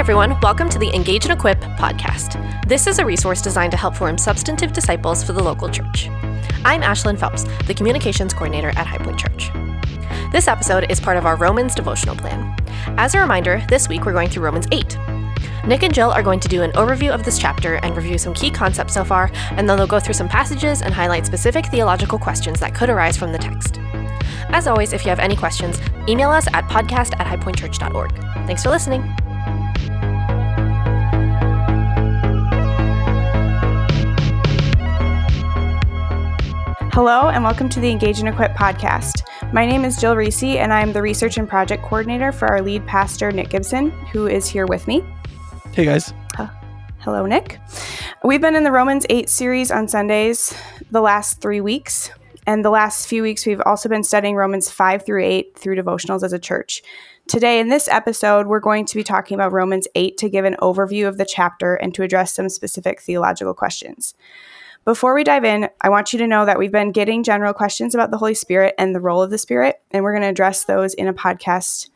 everyone, welcome to the Engage and Equip podcast. This is a resource designed to help form substantive disciples for the local church. I'm Ashlyn Phelps, the communications coordinator at High Point Church. This episode is part of our Romans devotional plan. As a reminder, this week we're going through Romans 8. Nick and Jill are going to do an overview of this chapter and review some key concepts so far, and then they'll go through some passages and highlight specific theological questions that could arise from the text. As always, if you have any questions, email us at podcast at highpointchurch.org. Thanks for listening. Hello, and welcome to the Engage and Equip podcast. My name is Jill Reese, and I'm the research and project coordinator for our lead pastor, Nick Gibson, who is here with me. Hey, guys. Uh, hello, Nick. We've been in the Romans 8 series on Sundays the last three weeks. And the last few weeks, we've also been studying Romans 5 through 8 through devotionals as a church. Today, in this episode, we're going to be talking about Romans 8 to give an overview of the chapter and to address some specific theological questions. Before we dive in, I want you to know that we've been getting general questions about the Holy Spirit and the role of the Spirit, and we're going to address those in a podcast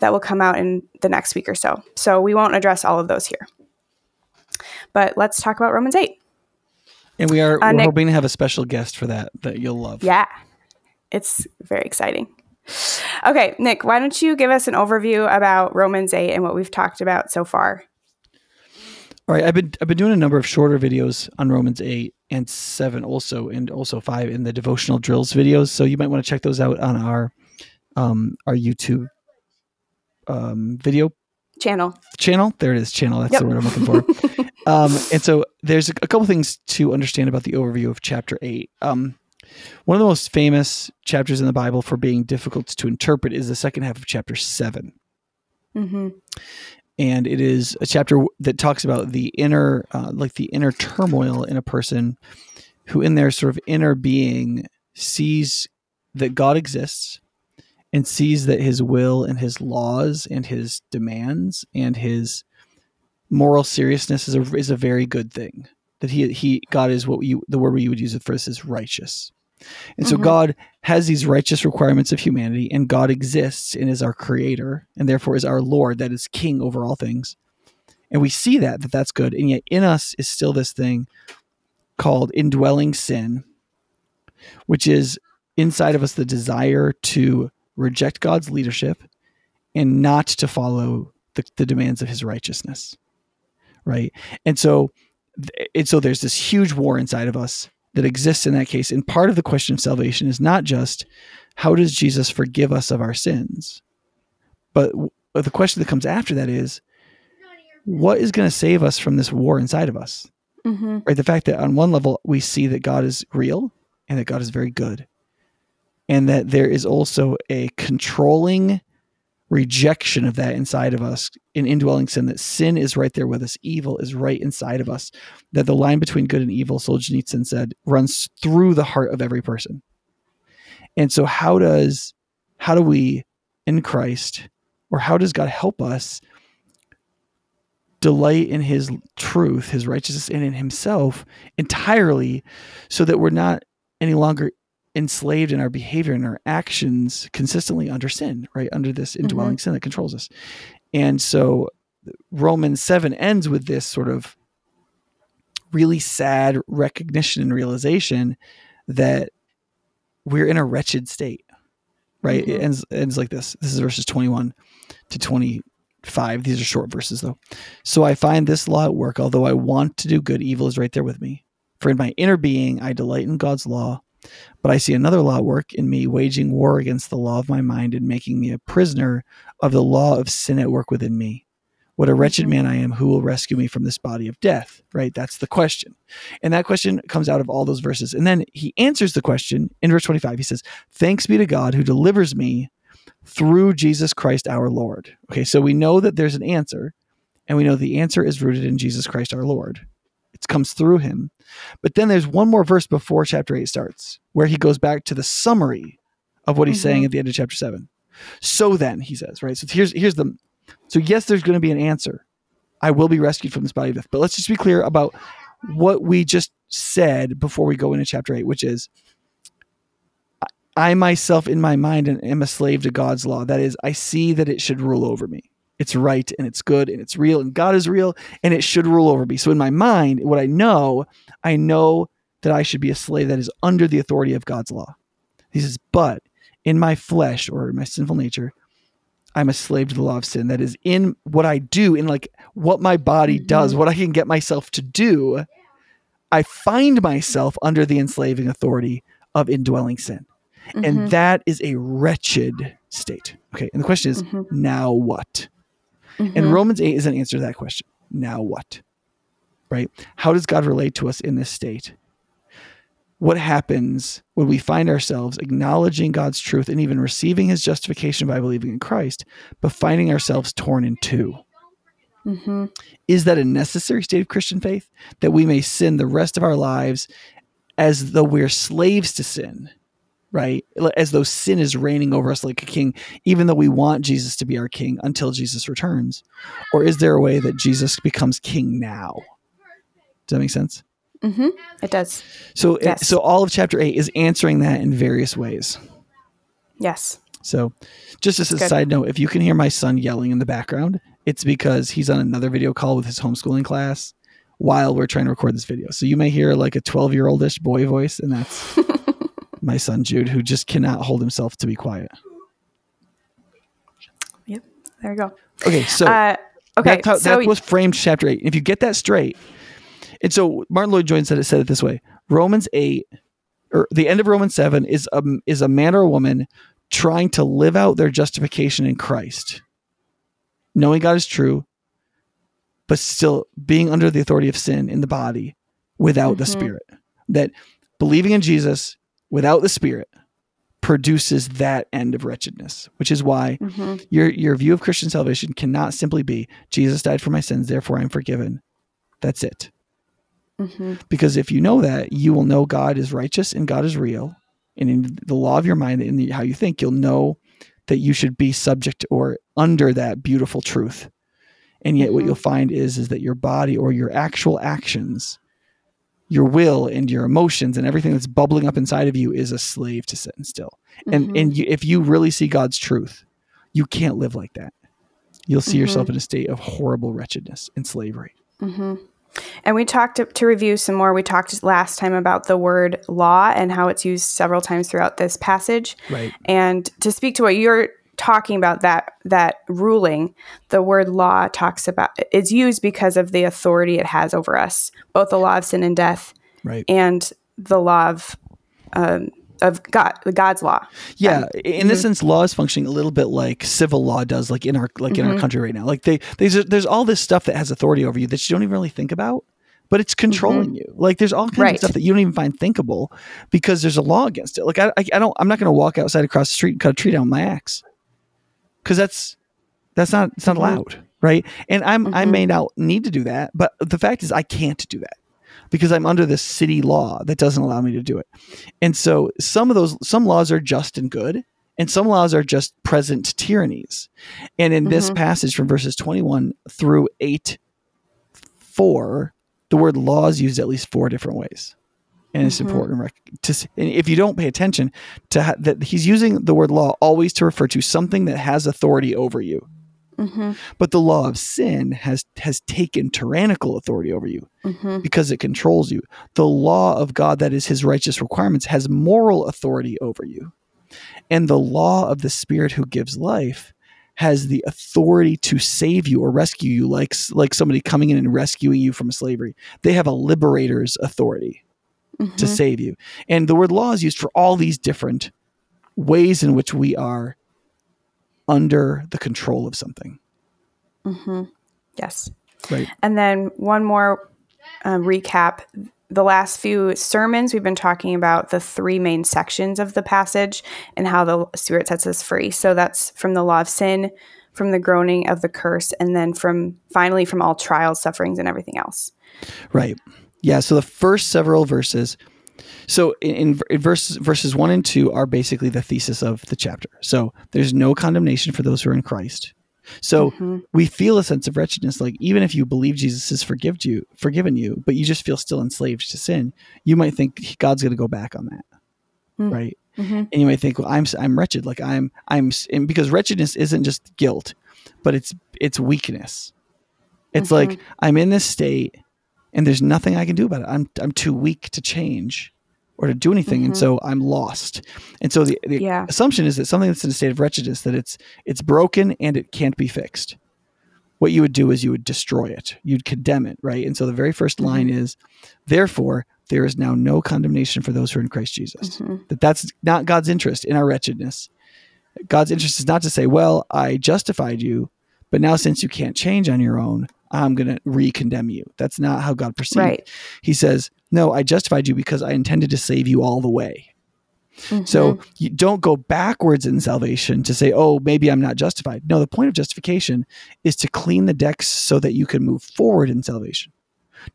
that will come out in the next week or so. So we won't address all of those here. But let's talk about Romans 8. And we are uh, we're Nick, hoping to have a special guest for that that you'll love. Yeah. It's very exciting. Okay, Nick, why don't you give us an overview about Romans 8 and what we've talked about so far? All right, I've been I've been doing a number of shorter videos on Romans 8 and 7 also and also 5 in the devotional drills videos, so you might want to check those out on our um our YouTube um video channel. Channel, there it is, channel. That's yep. the word I'm looking for. um and so there's a, a, couple things to understand about the overview of chapter 8. Um one of the most famous chapters in the Bible for being difficult to interpret is the second half of chapter 7. Mm-hmm and it is a chapter that talks about the inner uh, like the inner turmoil in a person who in their sort of inner being sees that god exists and sees that his will and his laws and his demands and his moral seriousness is a, is a very good thing that he he god is what you the word we would use it for this is righteous and so mm-hmm. God has these righteous requirements of humanity, and God exists and is our creator, and therefore is our Lord, that is king over all things. And we see that, that that's good. And yet in us is still this thing called indwelling sin, which is inside of us the desire to reject God's leadership and not to follow the, the demands of his righteousness. Right. And so, and so there's this huge war inside of us that exists in that case. And part of the question of salvation is not just how does Jesus forgive us of our sins, but the question that comes after that is what is going to save us from this war inside of us? Mm-hmm. Right. The fact that on one level we see that God is real and that God is very good, and that there is also a controlling rejection of that inside of us in indwelling sin, that sin is right there with us, evil is right inside of us, that the line between good and evil, Solzhenitsyn said, runs through the heart of every person. And so how does how do we in Christ or how does God help us delight in his truth, his righteousness and in himself entirely so that we're not any longer enslaved in our behavior and our actions consistently under sin, right? Under this indwelling mm-hmm. sin that controls us. And so Romans 7 ends with this sort of really sad recognition and realization that we're in a wretched state, right? Mm-hmm. It ends, ends like this. This is verses 21 to 25. These are short verses, though. So I find this law at work. Although I want to do good, evil is right there with me. For in my inner being, I delight in God's law but I see another law work in me, waging war against the law of my mind and making me a prisoner of the law of sin at work within me. What a wretched mm-hmm. man I am. Who will rescue me from this body of death? Right? That's the question. And that question comes out of all those verses. And then he answers the question in verse 25. He says, Thanks be to God who delivers me through Jesus Christ our Lord. Okay, so we know that there's an answer, and we know the answer is rooted in Jesus Christ our Lord. It comes through him. But then there's one more verse before chapter 8 starts where he goes back to the summary of what he's mm-hmm. saying at the end of chapter 7. So then, he says, right? So here's here's the so yes, there's going to be an answer. I will be rescued from this body of death. But let's just be clear about what we just said before we go into chapter 8, which is I myself in my mind am a slave to God's law. That is, I see that it should rule over me. It's right and it's good and it's real and God is real and it should rule over me. So in my mind, what I know, I know that I should be a slave that is under the authority of God's law. He says, but in my flesh or my sinful nature, I'm a slave to the law of sin. That is in what I do, in like what my body mm-hmm. does, what I can get myself to do. I find myself under the enslaving authority of indwelling sin. Mm-hmm. And that is a wretched state. Okay. And the question is, mm-hmm. now what? Mm-hmm. And Romans 8 is an answer to that question. Now what? Right? How does God relate to us in this state? What happens when we find ourselves acknowledging God's truth and even receiving his justification by believing in Christ, but finding ourselves torn in 2 mm-hmm. Is that a necessary state of Christian faith that we may sin the rest of our lives as though we're slaves to sin? Right? As though sin is reigning over us like a king, even though we want Jesus to be our king until Jesus returns? Or is there a way that Jesus becomes king now? Does that make sense? Mm-hmm. It does. So, yes. so all of chapter eight is answering that in various ways. Yes. So, just as a Good. side note, if you can hear my son yelling in the background, it's because he's on another video call with his homeschooling class while we're trying to record this video. So you may hear like a 12 year oldish boy voice, and that's my son Jude, who just cannot hold himself to be quiet. Yep, there you go. Okay, so uh, okay, how, so that was framed chapter eight. If you get that straight, and so Martyn Lloyd-Jones said it said it this way: Romans eight, or the end of Romans seven, is a is a man or a woman trying to live out their justification in Christ, knowing God is true, but still being under the authority of sin in the body without mm-hmm. the Spirit. That believing in Jesus without the Spirit produces that end of wretchedness, which is why mm-hmm. your your view of Christian salvation cannot simply be Jesus died for my sins, therefore I'm forgiven. That's it. Mm-hmm. Because if you know that, you will know God is righteous and God is real, and in the law of your mind and how you think, you'll know that you should be subject or under that beautiful truth. And yet, mm-hmm. what you'll find is is that your body or your actual actions your will and your emotions and everything that's bubbling up inside of you is a slave to sin still. And mm-hmm. and you, if you really see God's truth, you can't live like that. You'll see mm-hmm. yourself in a state of horrible wretchedness and slavery. Mm-hmm. And we talked to, to, review some more. We talked last time about the word law and how it's used several times throughout this passage. Right. And to speak to what you're talking about that that ruling, the word law talks about is used because of the authority it has over us, both the law of sin and death, right, and the law of um, of God, God's law. Yeah, um, in mm-hmm. this sense, law is functioning a little bit like civil law does, like in our like mm-hmm. in our mm-hmm. country right now. Like they there's there's all this stuff that has authority over you that you don't even really think about, but it's controlling mm-hmm. you. Like there's all kinds right. of stuff that you don't even find thinkable because there's a law against it. Like I I, I don't I'm not going to walk outside across the street and cut a tree down with my axe because that's that's not it's not mm-hmm. allowed, right? And I'm mm-hmm. I may not need to do that, but the fact is I can't do that because I'm under this city law that doesn't allow me to do it. And so some of those some laws are just and good, and some laws are just present tyrannies. And in mm-hmm. this passage from verses 21 through 8 4, the word law is used at least four different ways and it's mm-hmm. important to if you don't pay attention to ha- that he's using the word law always to refer to something that has authority over you mm-hmm. but the law of sin has has taken tyrannical authority over you mm-hmm. because it controls you the law of god that is his righteous requirements has moral authority over you and the law of the spirit who gives life has the authority to save you or rescue you like like somebody coming in and rescuing you from slavery they have a liberator's authority mm-hmm. to save you. And the word law is used for all these different ways in which we are under the control of something. Mm-hmm. Yes. Right. And then one more uh, recap. The last few sermons, we've been talking about the three main sections of the passage and how the Spirit sets us free. So that's from the law of sin, from the groaning of the curse, and then from finally from all trials, sufferings, and everything else. Right. Yeah. So the first several verses. So in, in, verses verses one and two are basically the thesis of the chapter. So there's no condemnation for those who are in Christ. So mm-hmm. we feel a sense of wretchedness, like even if you believe Jesus has forgiven you, forgiven you, but you just feel still enslaved to sin, you might think God's going to go back on that, mm-hmm. right? Mm-hmm. And you might think, well, I'm I'm wretched, like I'm I'm, because wretchedness isn't just guilt; but it's it's weakness. It's mm-hmm. like I'm in this state and there's nothing I can do about it. I'm I'm too weak to change or to do anything, mm-hmm. and so I'm lost. And so the, the yeah. assumption is that something that's in a state of wretchedness that it's it's broken and it can't be fixed. What you would do is you would destroy it. You'd condemn it, right? And so the very first line mm-hmm. is, therefore there is now no condemnation for those who are in Christ Jesus. Mm-hmm. That that's not God's interest in our wretchedness. God's interest is not to say, well, I justified you, but now since you can't change on your own, I'm going to re-condemn you. That's not how God perceives. Right. He says, no, I justified you because I intended to save you all the way. Mm-hmm. So you don't go backwards in salvation to say, oh, maybe I'm not justified. No, the point of justification is to clean the decks so that you can move forward in salvation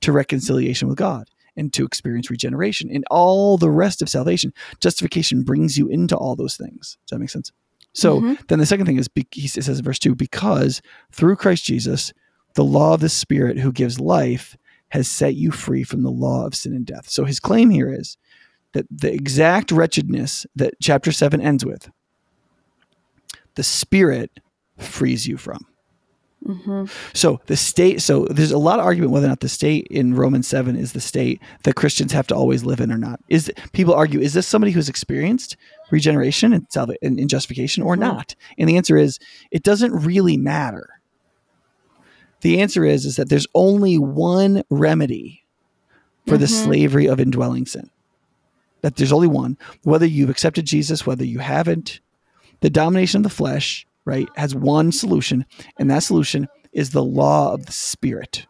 to reconciliation with God and to experience regeneration and all the rest of salvation. Justification brings you into all those things. Does that make sense? So mm-hmm. then the second thing is, he says in verse 2 because through Christ Jesus, the law of the Spirit who gives life has set you free from the law of sin and death. So his claim here is that the exact wretchedness that chapter 7 ends with, the Spirit frees you from. Mm-hmm. So the state, so there's a lot of argument whether or not the state in Romans seven is the state that Christians have to always live in or not. Is people argue is this somebody who's experienced regeneration and salvation and justification or mm-hmm. not? And the answer is it doesn't really matter. The answer is is that there's only one remedy for mm-hmm. the slavery of indwelling sin. That there's only one. Whether you've accepted Jesus, whether you haven't, the domination of the flesh right, has one solution, and that solution is the law of the Spirit.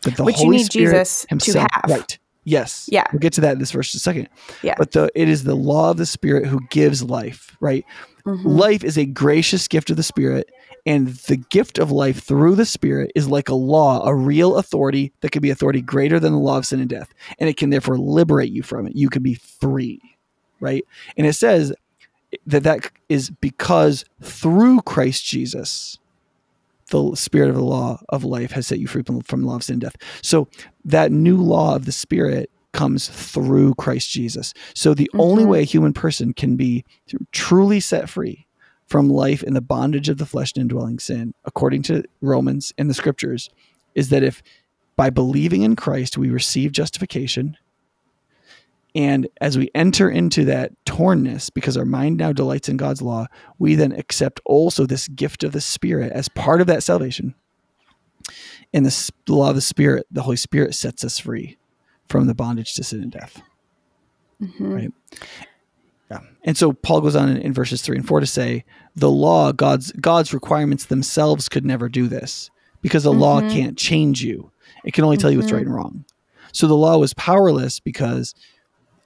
That the Which Holy you need Spirit Jesus himself, to have. Right. Yes. Yeah. We'll get to that in this verse in a second. Yeah. But the it is the law of the Spirit who gives life, right? Mm-hmm. Life is a gracious gift of the Spirit, and the gift of life through the Spirit is like a law, a real authority that can be authority greater than the law of sin and death. And it can therefore liberate you from it. You can be free. Right. And it says that that is because through Christ Jesus, the spirit of the law of life has set you free from, from the law of sin and death. So that new law of the spirit comes through Christ Jesus. So the mm-hmm. only way a human person can be truly set free from life in the bondage of the flesh and indwelling sin, according to Romans and the scriptures, is that if by believing in Christ we receive justification and as we enter into that tornness, because our mind now delights in God's law, we then accept also this gift of the Spirit as part of that salvation. And the, law of the Spirit, the Holy Spirit sets us free from the bondage to sin and death. Mm-hmm. Right? Yeah. And so Paul goes on in, in verses three and four to say, the law, God's God's requirements themselves could never do this because the mm-hmm. law can't change you. It can only tell mm-hmm. you what's right and wrong. So the law was powerless because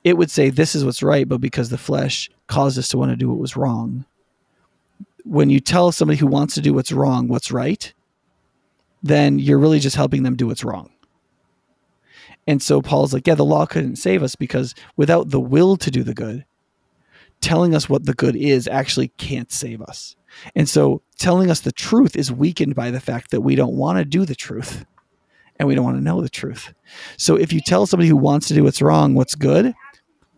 it would say this is what's right, but because the flesh caused us to want to do what was wrong. When you tell somebody who wants to do what's wrong what's right, then you're really just helping them do what's wrong. And so Paul's like, yeah, the law couldn't save us because without the will to do the good, telling us what the good is actually can't save us. And so telling us the truth is weakened by the fact that we don't want to do the truth and we don't want to know the truth. So if you tell somebody who wants to do what's wrong what's good,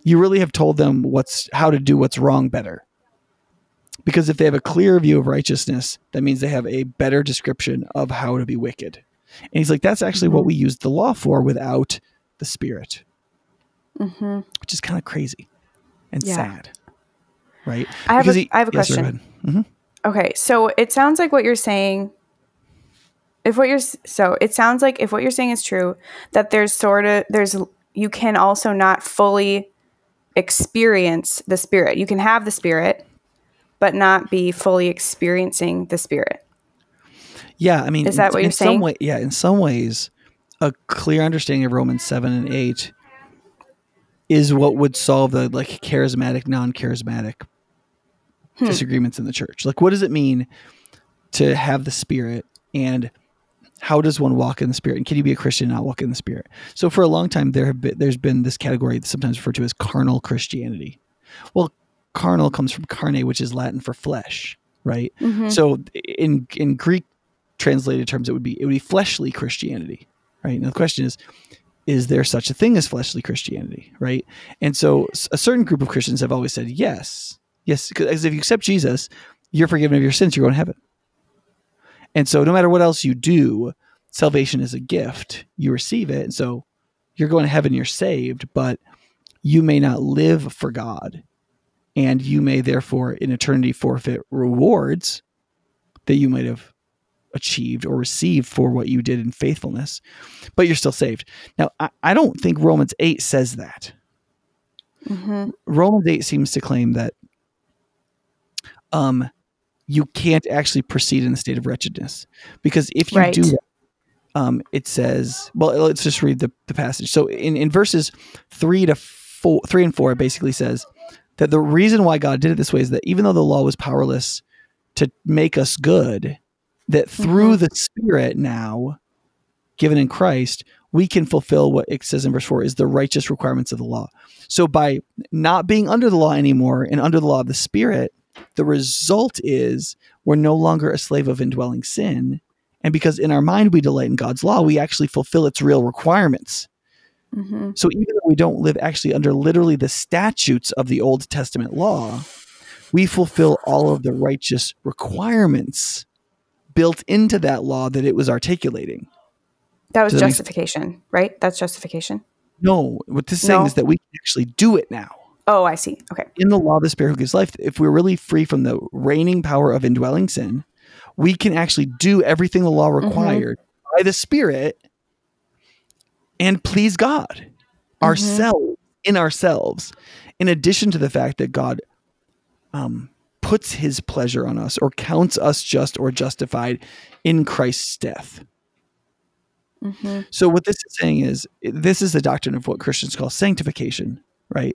you really have told them what's how to do what's wrong better. Because if they have a clear view of righteousness, that means they have a better description of how to be wicked. And he's like, that's actually mm-hmm. what we use the law for without the spirit, mm-hmm. which is kind of crazy and yeah. sad, right? I have, a, he, I have a yes, question. Mm-hmm. Okay, so it sounds like what you're saying. If what you're so, it sounds like if what you're saying is true, that there's sort of there's you can also not fully experience the spirit. You can have the spirit, but not be fully experiencing the spirit. Yeah, I mean, is that what you're saying? Way, yeah, in some ways, a clear understanding of Romans seven and eight is what would solve the like charismatic, non-charismatic hmm. disagreements in the church. Like, what does it mean to have the spirit and how does one walk in the spirit and can you be a christian and not walk in the spirit so for a long time there have been, there's been this category sometimes referred to as carnal christianity well carnal comes from carne which is latin for flesh right mm-hmm. so in in greek translated terms it would be it would be fleshly christianity right now the question is is there such a thing as fleshly christianity right and so a certain group of christians have always said yes yes because if you accept jesus you're forgiven of your sins you're going to heaven And so no matter what else you do, salvation is a gift. You receive it. And so you're going to heaven, you're saved, but you may not live for God. And you may therefore in eternity forfeit rewards that you might have achieved or received for what you did in faithfulness, but you're still saved. Now, I, I don't think Romans 8 says that. Mm-hmm. Romans 8 seems to claim that um, you can't actually proceed in the state of wretchedness. Because if you right. do that, um, it says, well, let's just read the, the passage. So in, in verses three to four, three and four, it basically says that the reason why God did it this way is that even though the law was powerless to make us good, that through mm-hmm. the Spirit now given in Christ, we can fulfill what it says in verse 4 is the righteous requirements of the law. So by not being under the law anymore and under the law of the Spirit, the result is we're no longer a slave of indwelling sin. And because in our mind we delight in God's law, we actually fulfill its real requirements. Mm-hmm. So even though we don't live actually under literally the statutes of the Old Testament law, we fulfill all of the righteous requirements built into that law that it was articulating. That was justification, right? That's justification. No, what this is saying is that we can actually do it now. Oh, I see. Okay. In the law of the Spirit who gives life, if we're really free from the reigning power of indwelling sin, we can actually do everything the law mm-hmm. required mm-hmm. by the Spirit and please God mm-hmm. ourselves in ourselves. In addition to the fact that God um, puts his pleasure on us or counts us just or justified in Christ's death. Mm-hmm. So, what this is saying is this is the doctrine of what Christians call sanctification, right?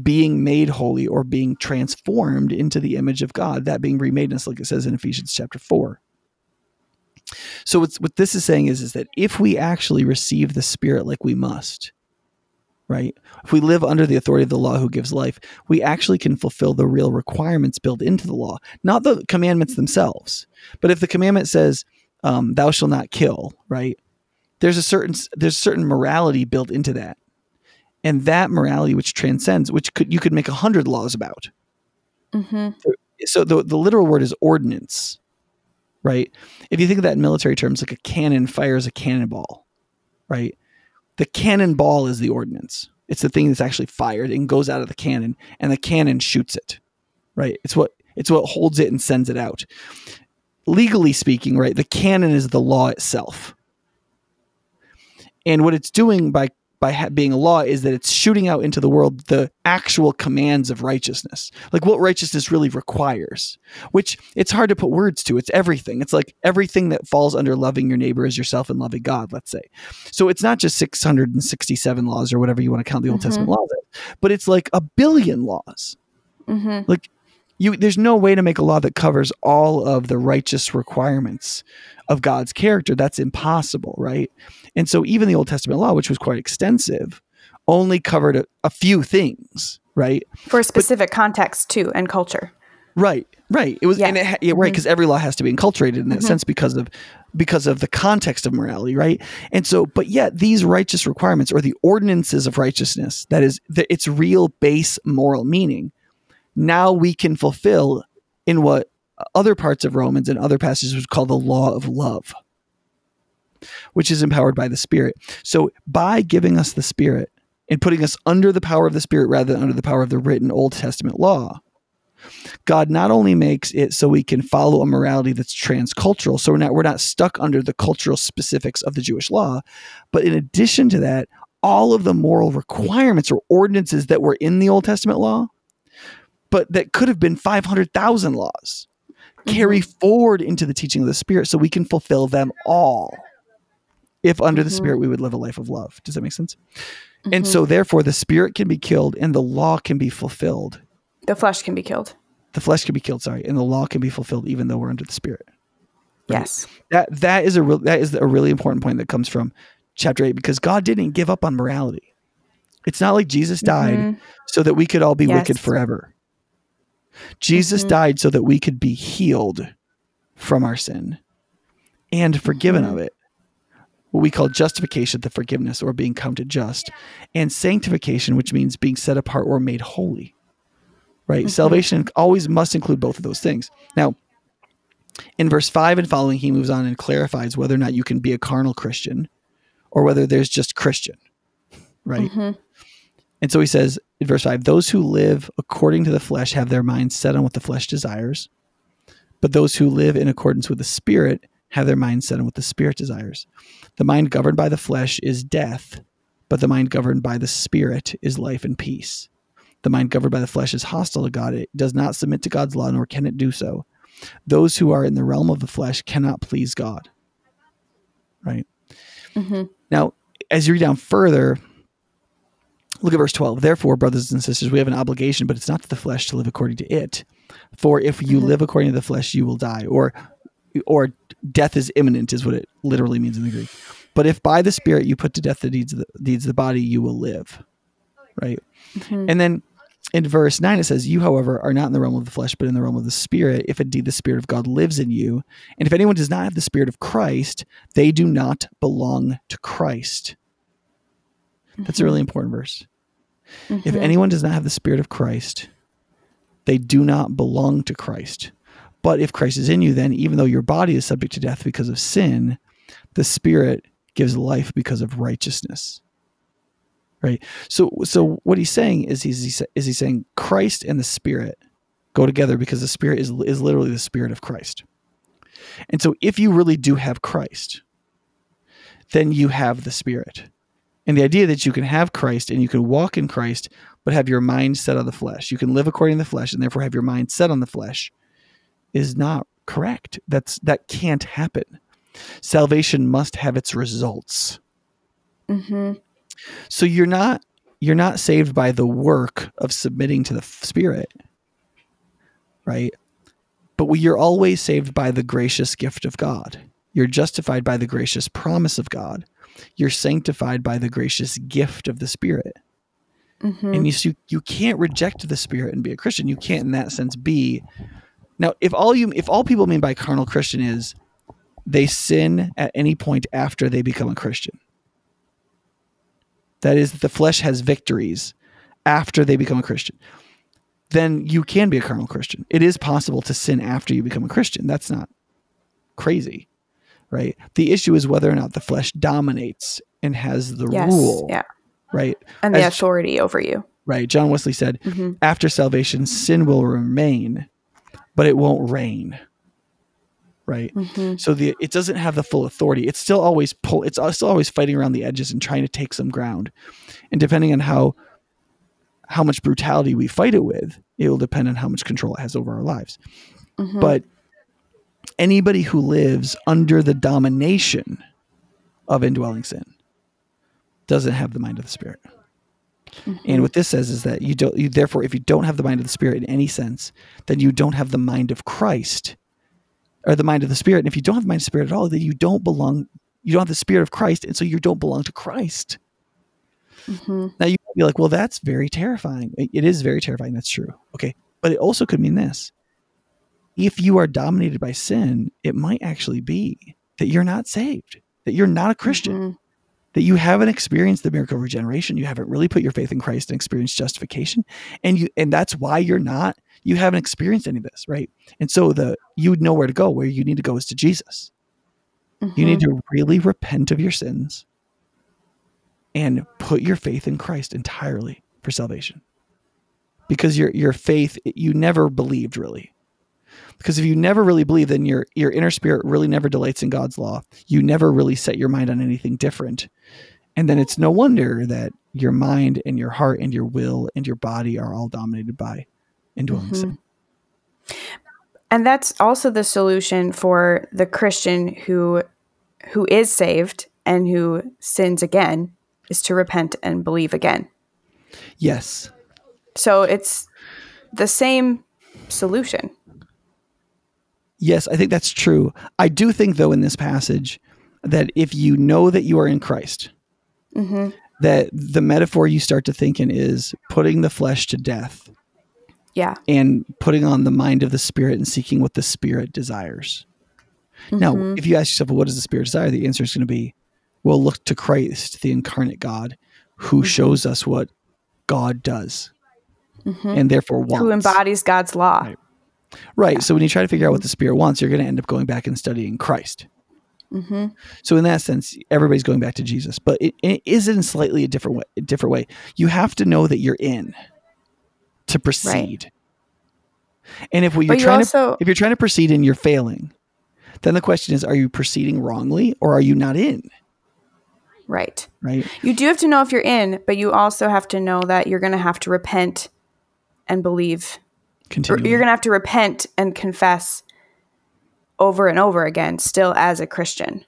being made holy or being transformed into the image of God, that being remadeness, like it says in Ephesians chapter 4. So what's, what this is saying is, is that if we actually receive the Spirit like we must, right? If we live under the authority of the law who gives life, we actually can fulfill the real requirements built into the law, not the commandments themselves. But if the commandment says, um, "Thou shalt not kill," right? There's a certain there's a certain morality built into that and that morality which transcends which could you could make a hundred laws about mm-hmm. so the, the literal word is ordinance right if you think of that in military terms like a cannon fires a cannonball right the cannonball is the ordinance. It's the thing that's actually fired and goes out of the cannon and the cannon shoots it right? It's what it's what holds it and sends it out. Legally speaking right the cannon is the law itself. And what it's doing by by ha- being a law is that it's shooting out into the world the actual commands of righteousness, like what righteousness really requires, which it's hard to put words to. It's everything. It's like everything that falls under loving your neighbor as yourself and loving God, let's say. So it's not just 667 laws or whatever you want to count the Old mm-hmm. Testament laws, but it's like a billion laws. Mm-hmm. Like you, there's no way to make a law that covers all of the righteous requirements of God's character. That's impossible, right? And so even the Old Testament law, which was quite extensive, only covered a, a few things, right? For a specific but, context too and culture. Right, right. It was, yeah. and it, yeah, right, because mm-hmm. every law has to be enculturated in that mm-hmm. sense because of because of the context of morality, right? And so, but yet these righteous requirements or the ordinances of righteousness, that is, the, its real base moral meaning, now we can fulfill in what other parts of Romans and other passages would call the law of love, which is empowered by the Spirit. So by giving us the Spirit and putting us under the power of the Spirit rather than under the power of the written Old Testament law, God not only makes it so we can follow a morality that's transcultural, so we're not we're not stuck under the cultural specifics of the Jewish law, but in addition to that, all of the moral requirements or ordinances that were in the Old Testament law, but that could have been 500,000 laws carry mm-hmm. forward into the teaching of the Spirit so we can fulfill them all. If under mm-hmm. the Spirit we would live a life of love. Does that make sense? Mm-hmm. And so, mm-hmm. therefore, the Spirit can be killed and the law can be fulfilled. The flesh can be killed. The flesh can be killed, sorry, and the law can be fulfilled even though we're under the Spirit. Right? Yes. That that is a real that is a really important point that comes from chapter 8 because God didn't give up on morality. It's not like Jesus died mm-hmm. so that we could all be yes. wicked forever. Jesus mm-hmm. died so that we could be healed from our sin and forgiven mm-hmm. of it. What we call justification, the forgiveness or being counted just, and sanctification, which means being set apart or made holy. Right? Mm-hmm. Salvation always must include both of those things. Now, In verse 5 and following, he moves on and clarifies whether or not you can be a carnal Christian or whether there's just Christian, right? Mm-hmm. And so he says in verse 5 those who live according to the flesh have their minds set on what the flesh desires, but those who live in accordance with the Spirit have their minds set on what the Spirit desires. The mind governed by the flesh is death, but the mind governed by the Spirit is life and peace. The mind governed by the flesh is hostile to God. It does not submit to God's law, nor can it do so. Those who are in the realm of the flesh cannot please God. Right? Mm-hmm. Now, as you read down further, look at verse 12. Therefore, brothers and sisters, we have an obligation, but it's not to the flesh to live according to it. For if you mm-hmm. live according to the flesh, you will die. Or or death is imminent is what it literally means in the Greek. But if by the Spirit you put to death the deeds of the deeds of the body, you will live. Right? Mm-hmm. And then in verse 9 it says you however are not in the realm of the flesh but in the realm of the spirit if indeed the spirit of god lives in you and if anyone does not have the spirit of christ they do not belong to christ that's a really mm-hmm. important verse mm-hmm. if anyone does not have the spirit of christ they do not belong to christ. But if christ is in you then even though your body is subject to death because of sin the spirit gives life because of righteousness. Right? So so what he's saying is he's is he saying christ and the spirit go together because the spirit is is literally the spirit of christ. And so if you really do have christ then you have the spirit and the idea that you can have christ and you can walk in christ but have your mind set on the flesh you can live according to the flesh and therefore have your mind set on the flesh is not correct that's that can't happen salvation must have its results mm-hmm. So you're not you're not saved by the work of submitting to the spirit. Right? But you're always saved by the gracious gift of God. You're justified by the gracious promise of God. You're sanctified by the gracious gift of the Spirit. Mm-hmm. And you, you you can't reject the Spirit and be a Christian. You can't, in that sense, be. Now, if all you if all people mean by carnal Christian is they sin at any point after they become a Christian, that is, that the flesh has victories after they become a Christian, then you can be a carnal Christian. It is possible to sin after you become a Christian. That's not crazy, right? The issue is whether or not the flesh dominates and has the yes, rule, yeah, right, and the As, authority over you. Right. John Wesley said, mm-hmm. after salvation, sin will remain, but it won't reign right? Mm-hmm. So the it doesn't have the full authority. It's still always pull. It's still always fighting around the edges and trying to take some ground. And depending on how how much brutality we fight it with, it will depend on how much control it has over our lives. Mm-hmm. But anybody who lives under the domination of indwelling sin doesn't have the mind of the spirit. Mm-hmm. And what this says is that you don't you therefore if you don't have the mind of the spirit in any sense, then you don't have the mind of Christ or the mind of the spirit. And if you don't have the mind of the spirit at all, then you don't belong, you don't have the spirit of Christ. And so you don't belong to Christ. Mm-hmm. Now you might be like, well, that's very terrifying. It is very terrifying. That's true. Okay. But it also could mean this. If you are dominated by sin, it might actually be that you're not saved, that you're not a Christian, mm-hmm. that you haven't experienced the miracle of regeneration. You haven't really put your faith in Christ and experienced justification. And you, and that's why you're not you haven't experienced any of this, right? And so the you know where to go. Where you need to go is to Jesus. Mm-hmm. You need mm-hmm. to really repent of your sins and put your faith in Christ entirely for salvation. Because your your faith you never believed really. Because if you never really believe, then your your inner spirit really never delights in God's law. You never really set your mind on anything different. And then it's no wonder that your mind and your heart and your will and your body are all dominated by indwelling mm-hmm. sin. And that's also the solution for the Christian who who is saved and who sins again is to repent and believe again. Yes. So it's the same solution. Yes, I think that's true. I do think, though, in this passage, that if you know that you are in Christ, mm-hmm. that the metaphor you start to think in is putting the flesh to death yeah. And putting on the mind of the spirit and seeking what the spirit desires. Mm-hmm. Now, if you ask yourself, well, what does the spirit desire? The answer is going to be, well, look to Christ, the incarnate God, who mm-hmm. shows us what God does. Mm-hmm. And therefore wants. Who embodies God's law. Right. Right. So when you try to figure out what the Spirit wants, you're going to end up going back and studying Christ. Mm-hmm. So in that sense, everybody's going back to Jesus, but it, it is in slightly a different way. A different way. You have to know that you're in to proceed. Right. And if what you're trying also, to, if you're trying to proceed and you're failing, then the question is, are you proceeding wrongly or are you not in? Right. Right. You do have to know if you're in, but you also have to know that you're going to have to repent and believe. Continually. You're going to have to repent and confess over and over again, still as a Christian.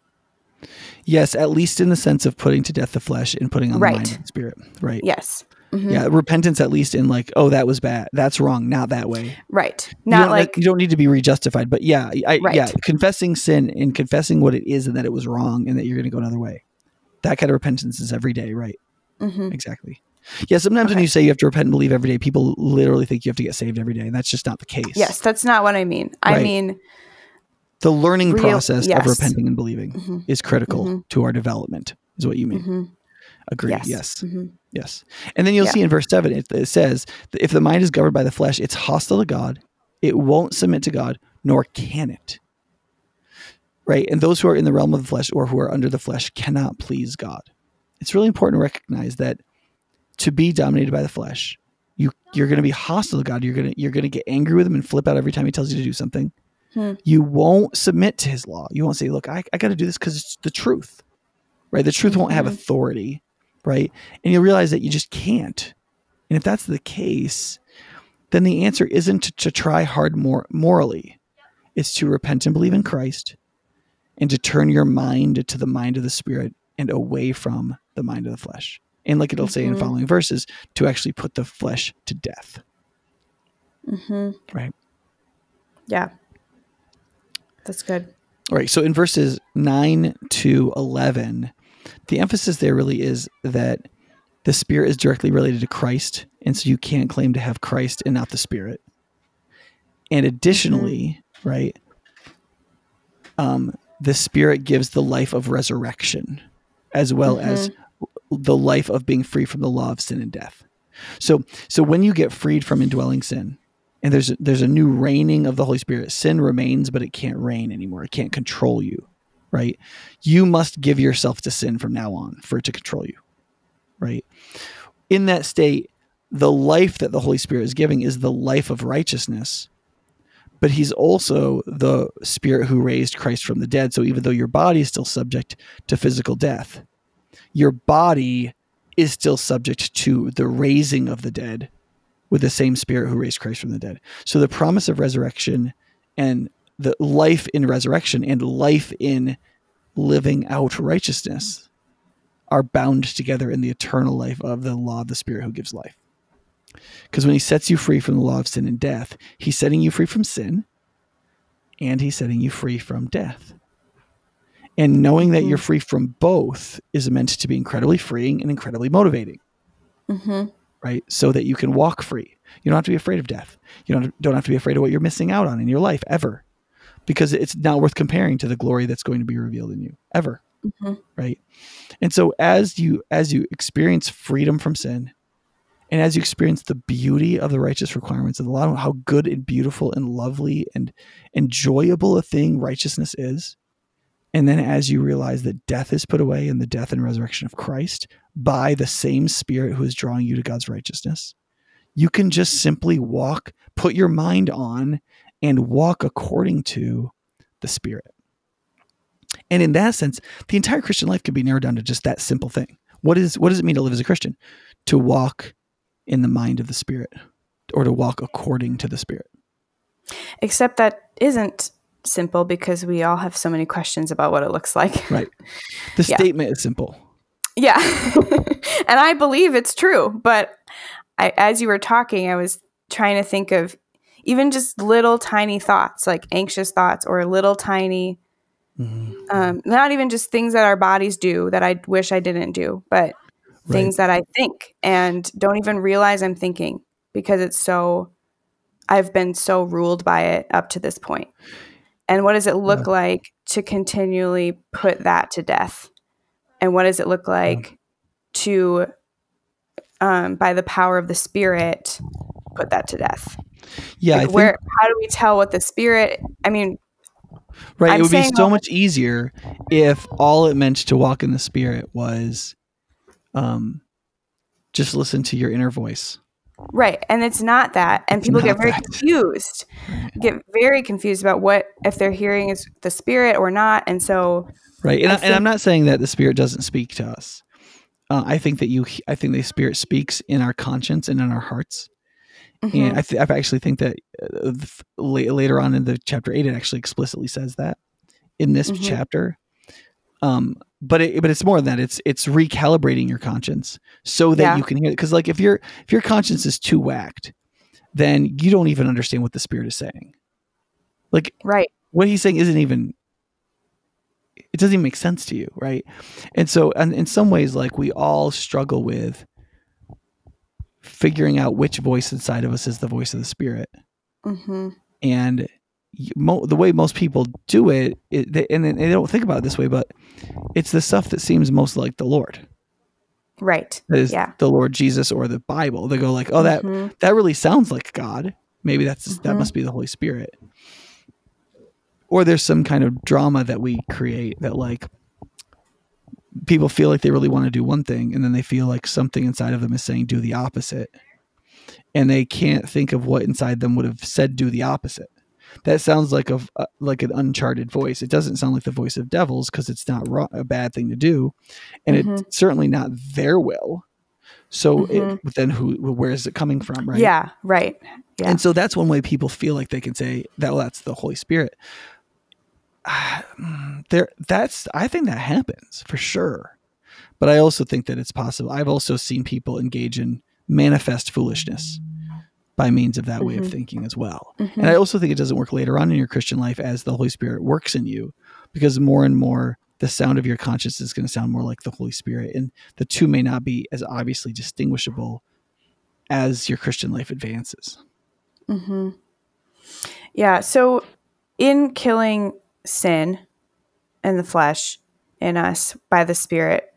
Yes, at least in the sense of putting to death the flesh and putting on right. the mind and spirit. Right. Yes. Mm-hmm. Yeah, repentance at least in like, oh, that was bad. That's wrong. Not that way. Right. Not like you don't need to be rejustified, but yeah, I, right. yeah, confessing sin and confessing what it is and that it was wrong and that you're going to go another way. That kind of repentance is every day, right? Mm-hmm. Exactly. Yeah, sometimes okay. when you say you have to repent and believe every day, people literally think you have to get saved every day, and that's just not the case. Yes, that's not what I mean. Right. I mean the learning real, process yes. of repenting and believing mm-hmm. is critical mm-hmm. to our development. Is what you mean? Mm-hmm. Agree. Yes. Yes. Mm-hmm. yes. And then you'll yeah. see in verse 7, it, it says, if the mind is governed by the flesh, it's hostile to God. It won't submit to God, nor can it. Right? And those who are in the realm of the flesh or who are under the flesh cannot please God. It's really important to recognize that to be dominated by the flesh, you you're going to be hostile to God. You're going to you're going to get angry with him and flip out every time he tells you to do something. Hmm. You won't submit to his law. You won't say, "Look, I, I got to do this because it's the truth." Right? The truth mm-hmm. won't have mm-hmm. authority right? And you'll realize that you just can't. And if that's the case, then the answer isn't to, to try hard more morally. It's to repent and believe in Christ and to turn your mind to the mind of the spirit and away from the mind of the flesh. And like it'll mm-hmm. say in mm-hmm. following verses, to actually put the flesh to death. Mm-hmm. Right. Yeah. That's good. All right. So in verses 9 to 11, the emphasis there really is that the spirit is directly related to Christ, and so you can't claim to have Christ and not the spirit. And additionally, mm-hmm. right, um, the spirit gives the life of resurrection, as well mm-hmm. as the life of being free from the law of sin and death. So, so when you get freed from indwelling sin, and there's there's a new reigning of the Holy Spirit, sin remains, but it can't reign anymore. It can't control you right? You must give yourself to sin from now on for it to control you, right? In that state, the life that the Holy Spirit is giving is the life of righteousness, but He's also the Spirit who raised Christ from the dead. So even though your body is still subject to physical death, your body is still subject to the raising of the dead with the same Spirit who raised Christ from the dead. So the promise of resurrection and the life in resurrection and life in living out righteousness are bound together in the eternal life of the law of the Spirit who gives life. Because when he sets you free from the law of sin and death, he's setting you free from sin and he's setting you free from death. And knowing that you're mm-hmm. free from both is meant to be incredibly freeing and incredibly motivating. Mm-hmm. Right? So that you can walk free. You don't have to be afraid of death. You don't, don't have to be afraid of what you're missing out on in your life ever because it's not worth comparing to the glory that's going to be revealed in you ever mm-hmm. right and so as you as you experience freedom from sin and as you experience the beauty of the righteous requirements of the law how good and beautiful and lovely and enjoyable a thing righteousness is and then as you realize that death is put away in the death and resurrection of Christ by the same spirit who is drawing you to God's righteousness you can just simply walk put your mind on and walk according to the Spirit. And in that sense, the entire Christian life can be narrowed down to just that simple thing. What is what does it mean to live as a Christian? To walk in the mind of the Spirit or to walk according to the Spirit. Except that isn't simple because we all have so many questions about what it looks like. Right. The yeah. statement is simple. Yeah. and I believe it's true, but I, as you were talking, I was trying to think of even just little tiny thoughts like anxious thoughts or little tiny mm-hmm. um, not even just things that our bodies do that i wish i didn't do but right. things that i think and don't even realize i'm thinking because it's so i've been so ruled by it up to this point and what does it look yeah. like to continually put that to death and what does it look like yeah. to um, by the power of the spirit put that to death? Yeah, like where how do we tell what the spirit? I mean, right? I'm it would be so much easier if all it meant to walk in the spirit was, um, just listen to your inner voice. Right. And it's not that. And people get very that. confused, right. get very confused about what, if they're hearing is the spirit or not. And so. Right. And, I, and I'm not saying that the spirit doesn't speak to us. Uh, I think that you, I think the spirit speaks in our conscience and in our hearts. Mm-hmm. And I, th- I actually think that uh, later on in the chapter eight, it actually explicitly says that in this mm-hmm. chapter. Um, but it, but it's more than that. It's it's recalibrating your conscience so that yeah. you can hear it. Because like if your if your conscience is too whacked, then you don't even understand what the spirit is saying. Like right, what he's saying isn't even. It doesn't even make sense to you, right? And so, and in some ways, like we all struggle with figuring out which voice inside of us is the voice of the spirit. Mm-hmm. And mo- the way most people do it, it they, and they don't think about it this way, but it's the stuff that seems most like the Lord. Right. That is yeah. the Lord Jesus or the Bible. They go like, "Oh, that mm-hmm. that really sounds like God. Maybe that's mm-hmm. that must be the Holy Spirit." Or there's some kind of drama that we create that like people feel like they really want to do one thing and then they feel like something inside of them is saying do the opposite. And they can't think of what inside them would have said do the opposite that sounds like a uh, like an uncharted voice. It doesn't sound like the voice of devils because it's not wrong, a bad thing to do, and mm-hmm. it's certainly not their will. So mm-hmm. it, then who where is it coming from, right? Yeah, right. Yeah. And so that's one way people feel like they can say that well, that's the Holy Spirit. there that's I think that happens for sure. But I also think that it's possible. I've also seen people engage in manifest foolishness by means of that mm-hmm. way of mm-hmm. thinking as well. Mm-hmm. And I also think it doesn't work later on in your Christian life as the Holy Spirit works in you because more and more the sound of your conscience is going to sound more like the Holy Spirit. And the two may not be as obviously distinguishable as your Christian life advances. Mm-hmm. Yeah. So in killing sin and the flesh in us by the Spirit,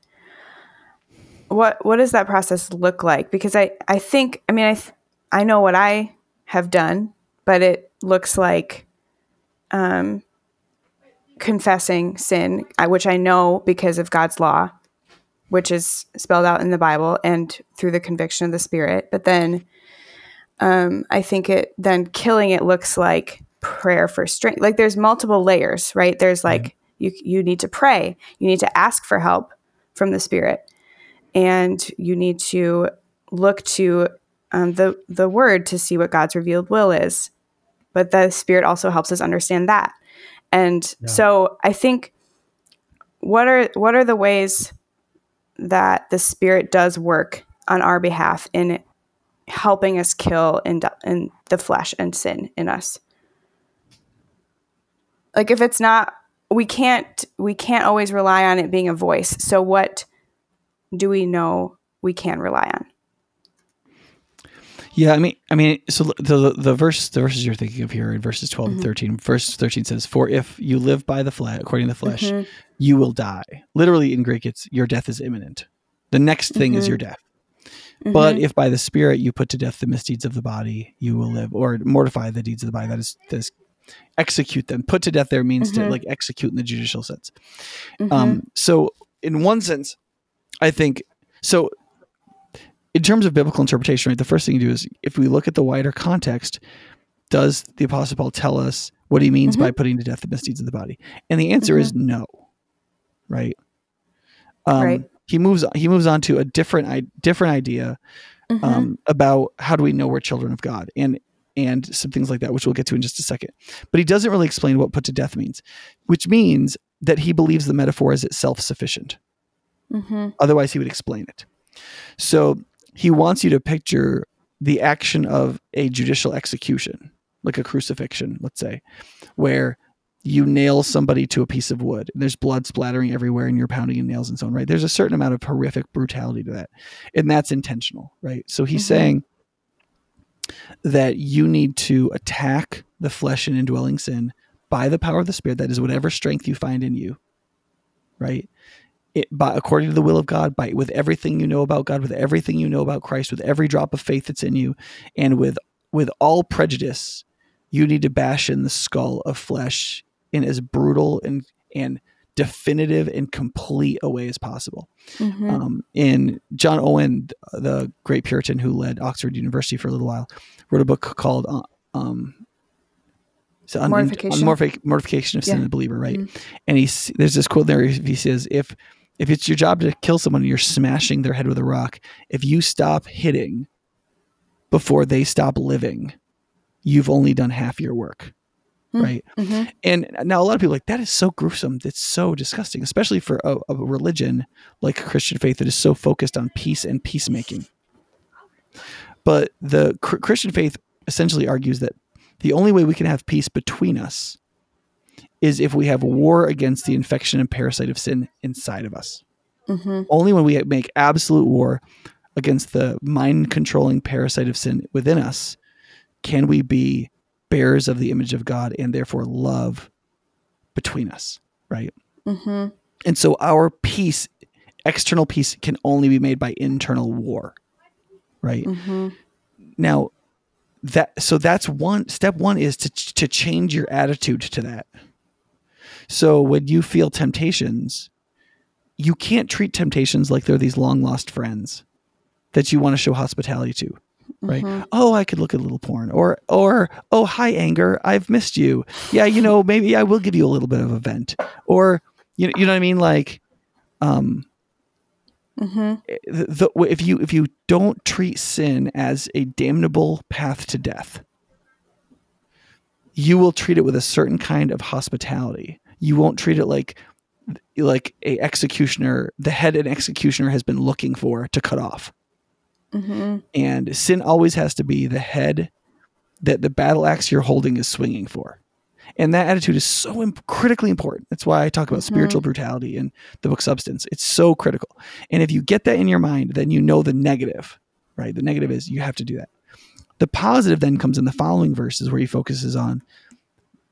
what what does that process look like? Because I I think I mean I th- I know what I have done, but it looks like um, confessing sin, which I know because of God's law, which is spelled out in the Bible and through the conviction of the Spirit. But then um, I think it then killing it looks like prayer for strength. Like there's multiple layers, right? There's like mm-hmm. you you need to pray, you need to ask for help from the Spirit, and you need to look to um, the the word to see what God's revealed will is, but the Spirit also helps us understand that. And yeah. so I think what are what are the ways that the Spirit does work on our behalf in helping us kill in, in the flesh and sin in us? Like if it's not we can't we can't always rely on it being a voice. So what do we know we can rely on? Yeah, I mean, I mean, so the the verse, the verses you're thinking of here in verses 12 mm-hmm. and thirteen. Verse thirteen says, "For if you live by the flesh, according to the flesh, mm-hmm. you will die." Literally in Greek, it's your death is imminent. The next thing mm-hmm. is your death. But mm-hmm. if by the Spirit you put to death the misdeeds of the body, you will live, or mortify the deeds of the body. That is, that is execute them. Put to death there means to mm-hmm. like execute in the judicial sense. Um, mm-hmm. so in one sense, I think so in terms of biblical interpretation, right, the first thing you do is if we look at the wider context, does the Apostle Paul tell us what he means mm-hmm. by putting to death the misdeeds of the body? And the answer mm-hmm. is no. Right. Um, right. He moves. He moves on to a different, different idea mm-hmm. um, about how do we know we're children of God, and and some things like that, which we'll get to in just a second. But he doesn't really explain what put to death means, which means that he believes the metaphor is itself sufficient. Mm-hmm. Otherwise, he would explain it. So he wants you to picture the action of a judicial execution, like a crucifixion, let's say, where you nail somebody to a piece of wood and there's blood splattering everywhere and you're pounding in nails and so on, right? There's a certain amount of horrific brutality to that. And that's intentional, right? So he's mm-hmm. saying that you need to attack the flesh and indwelling sin by the power of the spirit. That is whatever strength you find in you, right? It, by, according to the will of God, by with everything you know about God, with everything you know about Christ, with every drop of faith that's in you, and with with all prejudice, you need to bash in the skull of flesh in as brutal and and definitive and complete a way as possible. Mm-hmm. Um, and John Owen, the great Puritan who led Oxford University for a little while, wrote a book called uh, um, so on, mortification. On mortific- mortification of sin yeah. in the believer, right? Mm-hmm. And he's there's this quote there. He says, "If if it's your job to kill someone, and you're smashing their head with a rock. If you stop hitting before they stop living, you've only done half your work." Mm-hmm. Right. Mm-hmm. And now a lot of people like that is so gruesome. It's so disgusting, especially for a, a religion like Christian faith that is so focused on peace and peacemaking. But the cr- Christian faith essentially argues that the only way we can have peace between us is if we have war against the infection and parasite of sin inside of us. Mm-hmm. Only when we make absolute war against the mind controlling parasite of sin within us can we be bearers of the image of God and therefore love between us, right? Mm-hmm. And so our peace, external peace, can only be made by internal war, right? Mm-hmm. Now, that so that's one step. One is to to change your attitude to that. So when you feel temptations, you can't treat temptations like they're these long lost friends that you want to show hospitality to right? Mm-hmm. oh i could look at a little porn or or oh hi anger i've missed you. Yeah you know maybe i will give you a little bit of a vent. Or you know, you know what i mean? Like um mm-hmm. Eh, the, the, if you if you don't treat sin as a damnable path to death you will treat it with a certain kind of hospitality you won't treat it like like a executioner the head an executioner has been looking for to cut off. Mm-hmm. and sin always has to be the head that the battle axe you're holding is swinging for. And that attitude is so imp- critically important. That's why i talk about mm-hmm. spiritual brutality in the book substance. It's so critical. And if you get that in your mind then you know the negative right? The negative is you have to do that. The positive then comes in the following verses where he focuses on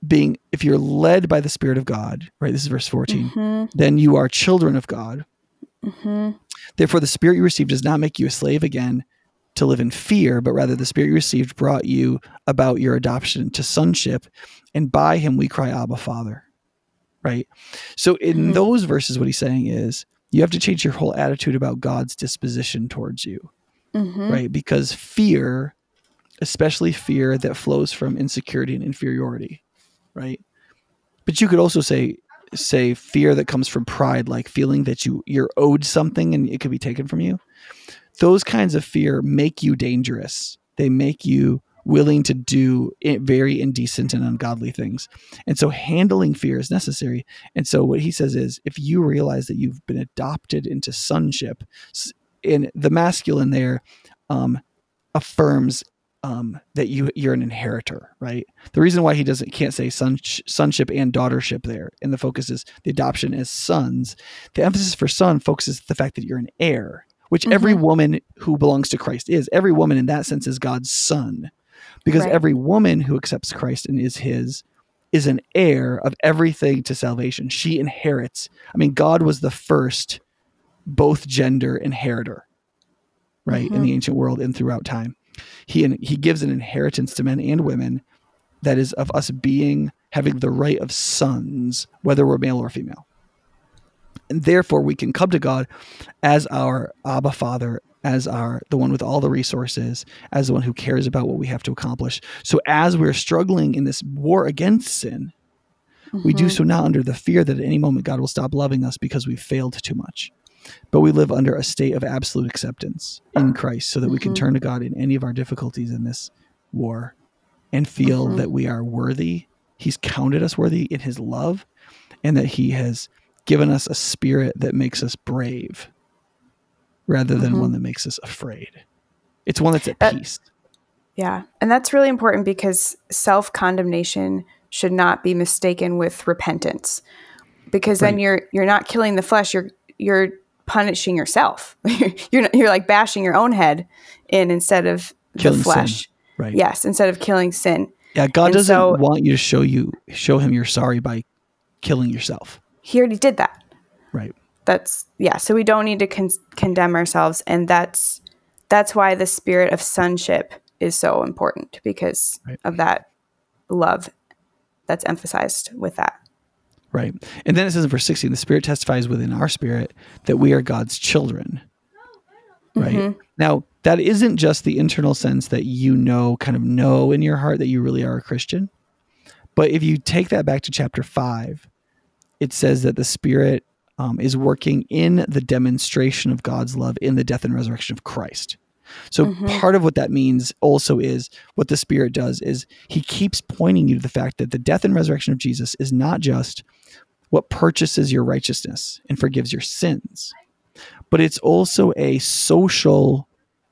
being if you're led by the spirit of god right this is verse 14 mm-hmm. then you are children of god mm-hmm. therefore the spirit you received does not make you a slave again to live in fear but rather the spirit you received brought you about your adoption to sonship and by him we cry abba father right so in mm-hmm. those verses what he's saying is you have to change your whole attitude about god's disposition towards you mm-hmm. right because fear especially fear that flows from insecurity and inferiority right? But you could also say say fear that comes from pride, like feeling that you you're owed something and it could be taken from you. Those kinds of fear make you dangerous. They make you willing to do very indecent and ungodly things. And so handling fear is necessary. And so what he says is if you realize that you've been adopted into sonship, in the masculine there um, affirms um, that you you're an inheritor, right? The reason why he doesn't can't say son, sonship and daughtership there, and the focus is the adoption as sons. The emphasis for son focuses the fact that you're an heir, which mm-hmm. every woman who belongs to Christ is. Every woman in that sense is God's son, because right. every woman who accepts Christ and is His is an heir of everything to salvation. She inherits. I mean, God was the first both gender inheritor, right, mm-hmm. in the ancient world and throughout time he he gives an inheritance to men and women that is of us being having the right of sons, whether we're male or female. And therefore we can come to God as our Abba Father, as our the one with all the resources, as the one who cares about what we have to accomplish. So as we're struggling in this war against sin, mm-hmm. we do mm-hmm. so now under the fear that at any moment God will stop loving us because we've failed too much but we live under a state of absolute acceptance in Christ so that we can mm-hmm. turn to God in any of our difficulties in this war and feel mm-hmm. that we are worthy. He's counted us worthy in his love and that he has given us a spirit that makes us brave rather than mm-hmm. one that makes us afraid. It's one that's at uh, peace. Yeah. And that's really important because self condemnation should not be mistaken with repentance because right. then you're you're not killing the flesh you're you're punishing yourself. you're you're like bashing your own head in instead of killing the flesh. Sin. Right. Yes, instead of killing sin. Yeah, God and doesn't so, want you to show you show him you're sorry by killing yourself. He already did that. Right. That's yeah, so we don't need to con- condemn ourselves and that's that's why the spirit of sonship is so important because Right. of that love that's emphasized with that. Right. And then it says in verse 16, the Spirit testifies within our spirit that we are God's children. Right. Mhm. Now, that isn't just the internal sense that you know, kind of know in your heart that you really are a Christian. But if you take that back to chapter five, it says that the Spirit um, is working in the demonstration of God's love in the death and resurrection of Christ. So Mhm. part of what that means also is what the Spirit does is He keeps pointing you to the fact that the death and resurrection of Jesus is not just what purchases your righteousness and forgives your sins, but it's also a social,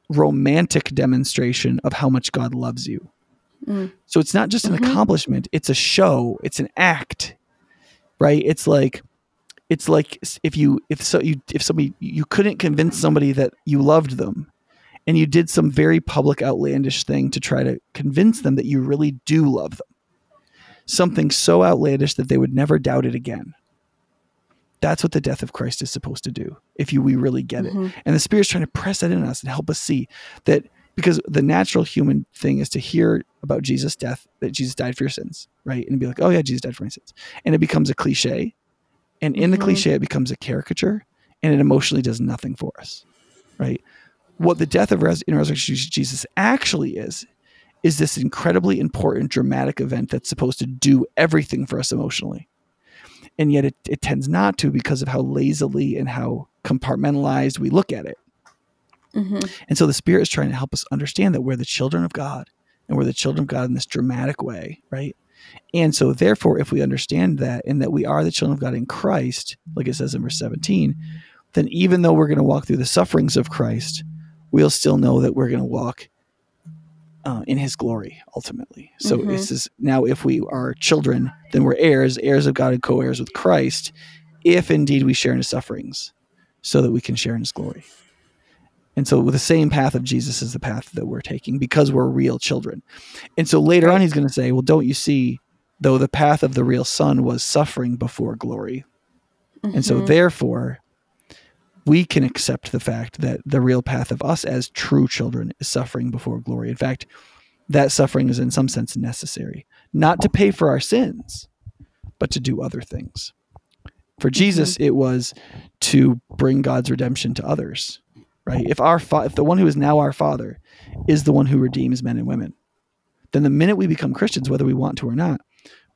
romantic demonstration of how much God loves you. Mm. So it's not just an Mhm. accomplishment, it's a show, it's an act. Right? It's like it's like if you if so you if somebody you couldn't convince somebody that you loved them and you did some very public outlandish thing to try to convince them that you really do love them. Something so outlandish that they would never doubt it again. That's what the death of Christ is supposed to do if you we really get it. Mhm. And the Spirit's trying to press that in us and help us see that because the natural human thing is to hear about Jesus' death, that Jesus died for your sins, right? And be like, oh yeah, Jesus died for my sins. And it becomes a cliche. And in the Mhm. cliche, it becomes a caricature and it emotionally does nothing for us, right? What the death of res- in resurrection of Jesus actually is, is this incredibly important dramatic event that's supposed to do everything for us emotionally. And yet it, it tends not to because of how lazily and how compartmentalized we look at it. Mhm. And so the Spirit is trying to help us understand that we're the children of God and we're the children of God in this dramatic way, right? And so, therefore, if we understand that and that we are the children of God in Christ, like it says in verse 17, then even though we're going to walk through the sufferings of Christ, we'll still know that we're going to walk uh, in his glory ultimately. So, Mhm. this is now if we are children, then we're heirs, heirs of God and co heirs with Christ, if indeed we share in his sufferings, so that we can share in his glory. And so with the same path of Jesus is the path that we're taking because we're real children. And so later on, he's going to say, Well, don't you see, though the path of the real son was suffering before glory. And so Mhm. therefore, we can accept the fact that the real path of us as true children is suffering before glory. In fact, that suffering is in some sense necessary, not to pay for our sins, but to do other things. For mm-hmm. Jesus, it was to bring God's redemption to others, right? If our fa- if the one who is now our Father is the one who redeems men and women, then the minute we become Christians, whether we want to or not,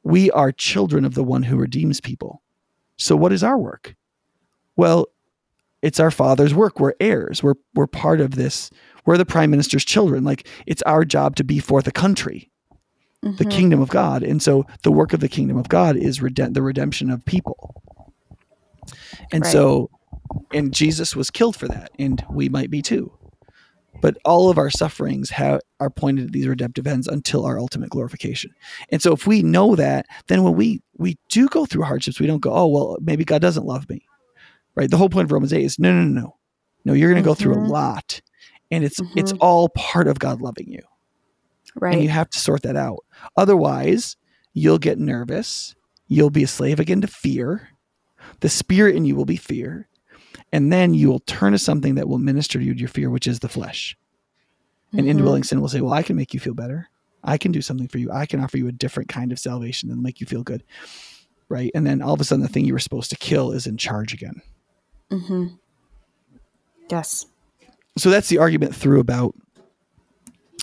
we are children of the one who redeems people. So, what is our work? Well, it's our Father's work. We're heirs. We're we're part of this. We're the Prime Minister's children. Like it's our job to be for the country the Mhm. kingdom of God. And so the work of the kingdom of God is rede- the redemption of people. And Right. so, and Jesus was killed for that, and we might be too. But all of our sufferings have, are pointed at these redemptive ends until our ultimate glorification. And so, if we know that, then when we we do go through hardships, we don't go, "Oh, well, maybe God doesn't love me." Right? The whole point of Romans eight is no, no, no, no, no. You're going to go through a Mhm. lot, and it's it's Mhm. all part of God loving you right. and you have to sort that out. Otherwise, you'll get nervous. You'll be a slave again to fear. The spirit in you will be fear. And then you will turn to something that will minister to you to your fear, which is the flesh. And Mhm. indwelling sin will say, Well, I can make you feel better. I can do something for you. I can offer you a different kind of salvation that'll make you feel good. Right. And then all of a sudden, the thing you were supposed to kill is in charge again. Mhm. Yes. So that's the argument through about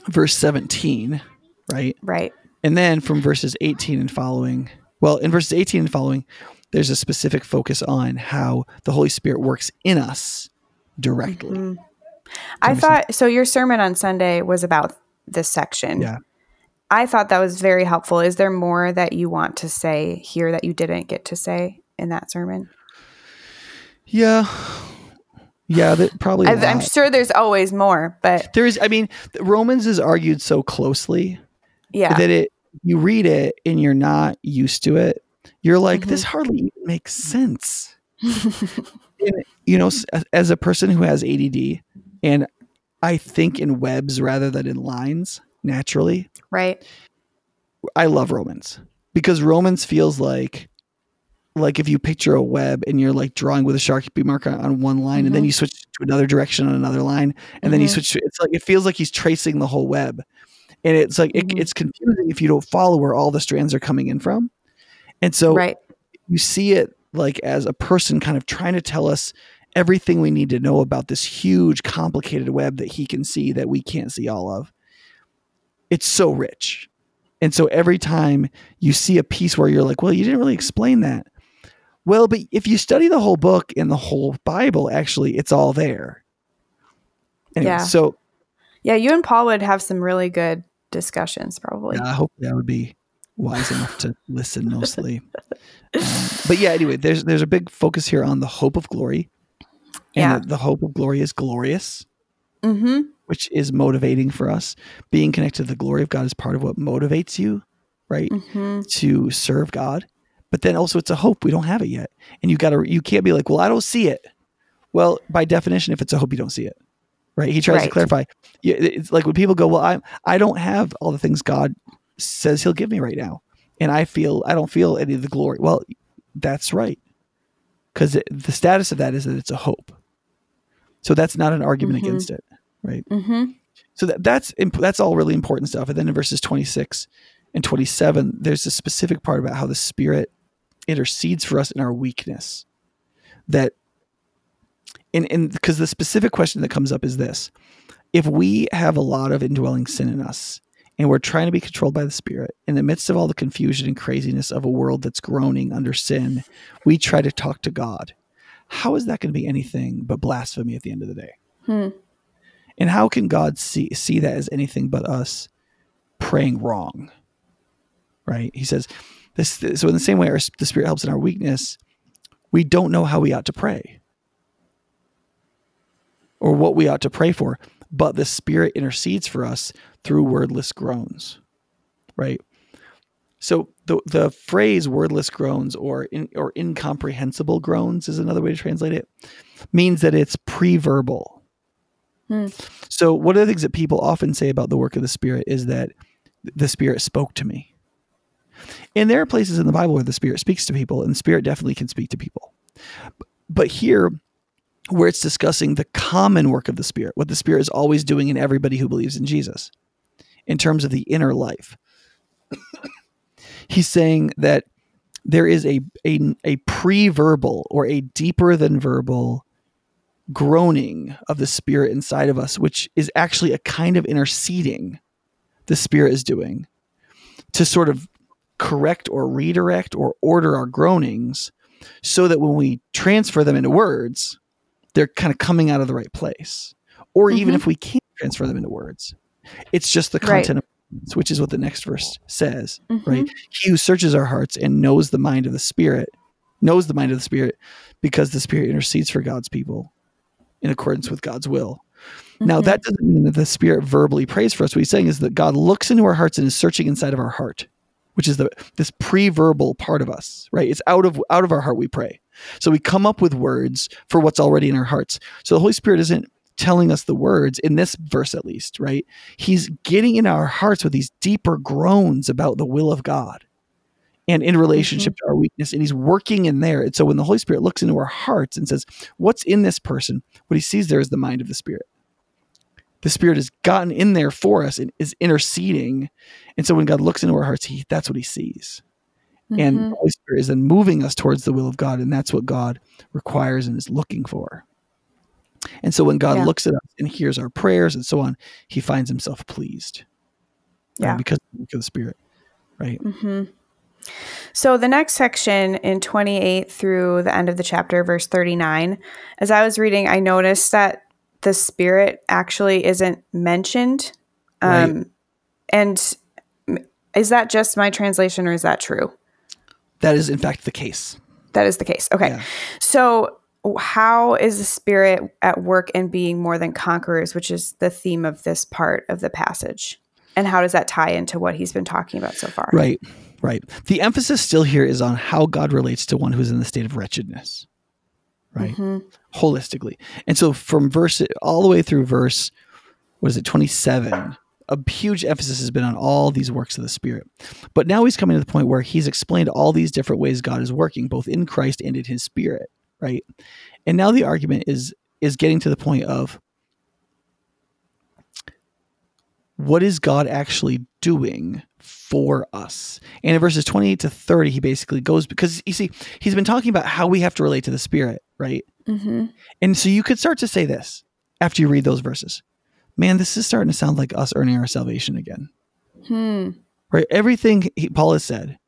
verse 17. Right. Right. And then from verses 18 and following, well, in verses 18 and following, there's a specific focus on how the Holy Spirit works in us directly. Mhm. I thought so. Your sermon on Sunday was about this section. Yeah. I thought that was very helpful. Is there more that you want to say here that you didn't get to say in that sermon? Yeah. Yeah, that probably. I, am sure there's always more, but there is. I mean, Romans is argued so closely yeah, that it you read it and you're not used to it. You're like, Mhm. this hardly even makes sense. And, you know, as a person who has ADD, and I think in webs rather than in lines naturally. right. I love Romans because Romans feels like like if you picture a web and you're like drawing with a sharpie marker on one line mm-hmm. and then mm-hmm. you switch to another direction on another line and mm-hmm. then you mm-hmm. switch to, it's like it feels like he's tracing the whole web and it's like mm-hmm. it, it's confusing if you don't follow where all the strands are coming in from and so right. you see it like as a person kind of trying to tell us everything we need to know about this huge complicated web that he can see that we can't see all of it's so rich and so every time you see a piece where you're like well you didn't really explain that well but if you study the whole book and the whole bible actually it's all there anyway, yeah so yeah you and paul would have some really good discussions probably yeah, hopefully i would be wise enough to listen mostly um, but yeah anyway there's there's a big focus here on the hope of glory yeah. the, the hope of glory is glorious, mm-hmm. which is motivating for us. Being connected to the glory of God is part of what motivates you, right? Mm-hmm. To serve God. But then also it's a hope. We don't have it yet. And you gotta you can't be like, well, I don't see it. Well, by definition, if it's a hope, you don't see it. Right. He tries right. to clarify. It's like when people go, Well, I I don't have all the things God says he'll give me right now. And I feel I don't feel any of the glory. Well, that's right. Because the status of that is that it's a hope. So that's not an argument mm-hmm. against it, right? Mm-hmm. So that, that's that's all really important stuff. And then in verses 26 and 27, there's a specific part about how the Spirit intercedes for us in our weakness. That in in because the specific question that comes up is this: if we have a lot of indwelling sin in us, and we're trying to be controlled by the Spirit in the midst of all the confusion and craziness of a world that's groaning under sin, we try to talk to God how is that going to be anything but blasphemy at the end of the day? Hmm. And how can God see see that as anything but us praying wrong? Right? He says this. So in the same way, our, the Spirit helps in our weakness. We don't know how we ought to pray, or what we ought to pray for, but the Spirit intercedes for us through wordless groans. Right? So the the phrase wordless groans or in, or incomprehensible groans is another way to translate it means that it's pre-verbal. Hmm. So one of the things that people often say about the work of the spirit is that the spirit spoke to me. And there are places in the Bible where the spirit speaks to people and the spirit definitely can speak to people. But here where it's discussing the common work of the spirit, what the spirit is always doing in everybody who believes in Jesus in terms of the inner life he's saying that there is a a, a pre-verbal or a deeper than verbal groaning of the spirit inside of us which is actually a kind of interceding the spirit is doing to sort of correct or redirect or order our groanings so that when we transfer them into words they're kind of coming out of the right place or mm-hmm. even if we can't transfer them into words it's just the content right. of which is what the next verse says, mm-hmm. right? He who searches our hearts and knows the mind of the Spirit, knows the mind of the Spirit because the Spirit intercedes for God's people in accordance with God's will. Mm-hmm. Now, that doesn't mean that the Spirit verbally prays for us. What he's saying is that God looks into our hearts and is searching inside of our heart, which is the this pre-verbal part of us, right? It's out of out of our heart we pray. So we come up with words for what's already in our hearts. So the Holy Spirit isn't telling us the words in this verse at least, right? He's getting in our hearts with these deeper groans about the will of God and in relationship mm-hmm. to our weakness. And he's working in there. And so when the Holy Spirit looks into our hearts and says, What's in this person? What he sees there is the mind of the Spirit. The Spirit has gotten in there for us and is interceding. And so when God looks into our hearts, he that's what he sees. Mm-hmm. And the Holy Spirit is then moving us towards the will of God. And that's what God requires and is looking for. And so when God yeah. looks at us and hears our prayers and so on, he finds himself pleased. Yeah. Right? Because of the Spirit. Right. Mm-hmm. So the next section in 28 through the end of the chapter, verse 39, as I was reading, I noticed that the Spirit actually isn't mentioned. Um, right. And is that just my translation or is that true? That is, in fact, the case. That is the case. Okay. Yeah. So how is the spirit at work in being more than conquerors, which is the theme of this part of the passage? And how does that tie into what he's been talking about so far? Right, right. The emphasis still here is on how God relates to one who's in the state of wretchedness, right? Mm-hmm. Holistically. And so from verse all the way through verse, what is it, 27, a huge emphasis has been on all these works of the Spirit. But now he's coming to the point where he's explained all these different ways God is working, both in Christ and in his Spirit, right? And now the argument is is getting to the point of what is God actually doing for us? And in verses 28 to 30, he basically goes because you see, he's been talking about how we have to relate to the Spirit, right? Mm-hmm. And so you could start to say this after you read those verses man, this is starting to sound like us earning our salvation again. Hmm. Right? Everything he, Paul has said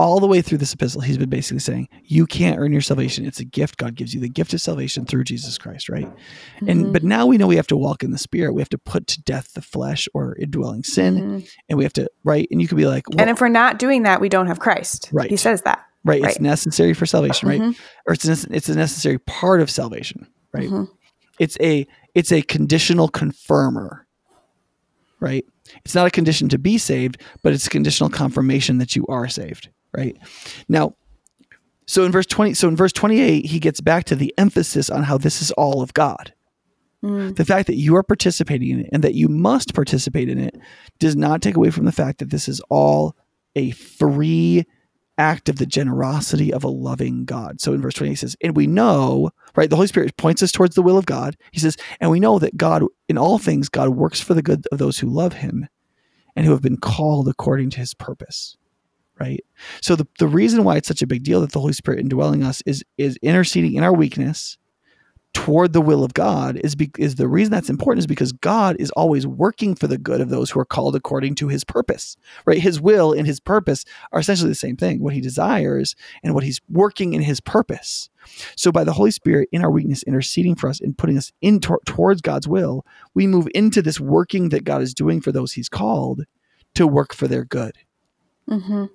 all the way through this epistle, he's been basically saying, you can't earn your salvation. It's a gift. God gives you the gift of salvation through Jesus Christ, right? Mm-hmm. And but now we know we have to walk in the spirit. We have to put to death the flesh or indwelling sin. Mm-hmm. And we have to, right? And you could be like, well, And if we're not doing that, we don't have Christ. Right. He says that. Right. right. It's necessary for salvation, right? Mm-hmm. Or it's a, it's a necessary part of salvation, right? Mm-hmm. It's a it's a conditional confirmer, right? It's not a condition to be saved, but it's a conditional confirmation that you are saved, right? Now, so in verse 20, so in verse 28, he gets back to the emphasis on how this is all of God. Mm. The fact that you are participating in it and that you must participate in it does not take away from the fact that this is all a free act of the generosity of a loving God. So in verse 20, he says, And we know, right? The Holy Spirit points us towards the will of God. He says, And we know that God, in all things, God works for the good of those who love him and who have been called according to his purpose. Right. So the, the reason why it's such a big deal that the Holy Spirit indwelling us is is interceding in our weakness toward the will of God is be, is the reason that's important is because God is always working for the good of those who are called according to his purpose. Right? His will and his purpose are essentially the same thing. What he desires and what he's working in his purpose. So by the Holy Spirit in our weakness interceding for us and putting us in to- towards God's will, we move into this working that God is doing for those he's called to work for their good. Mm-hmm.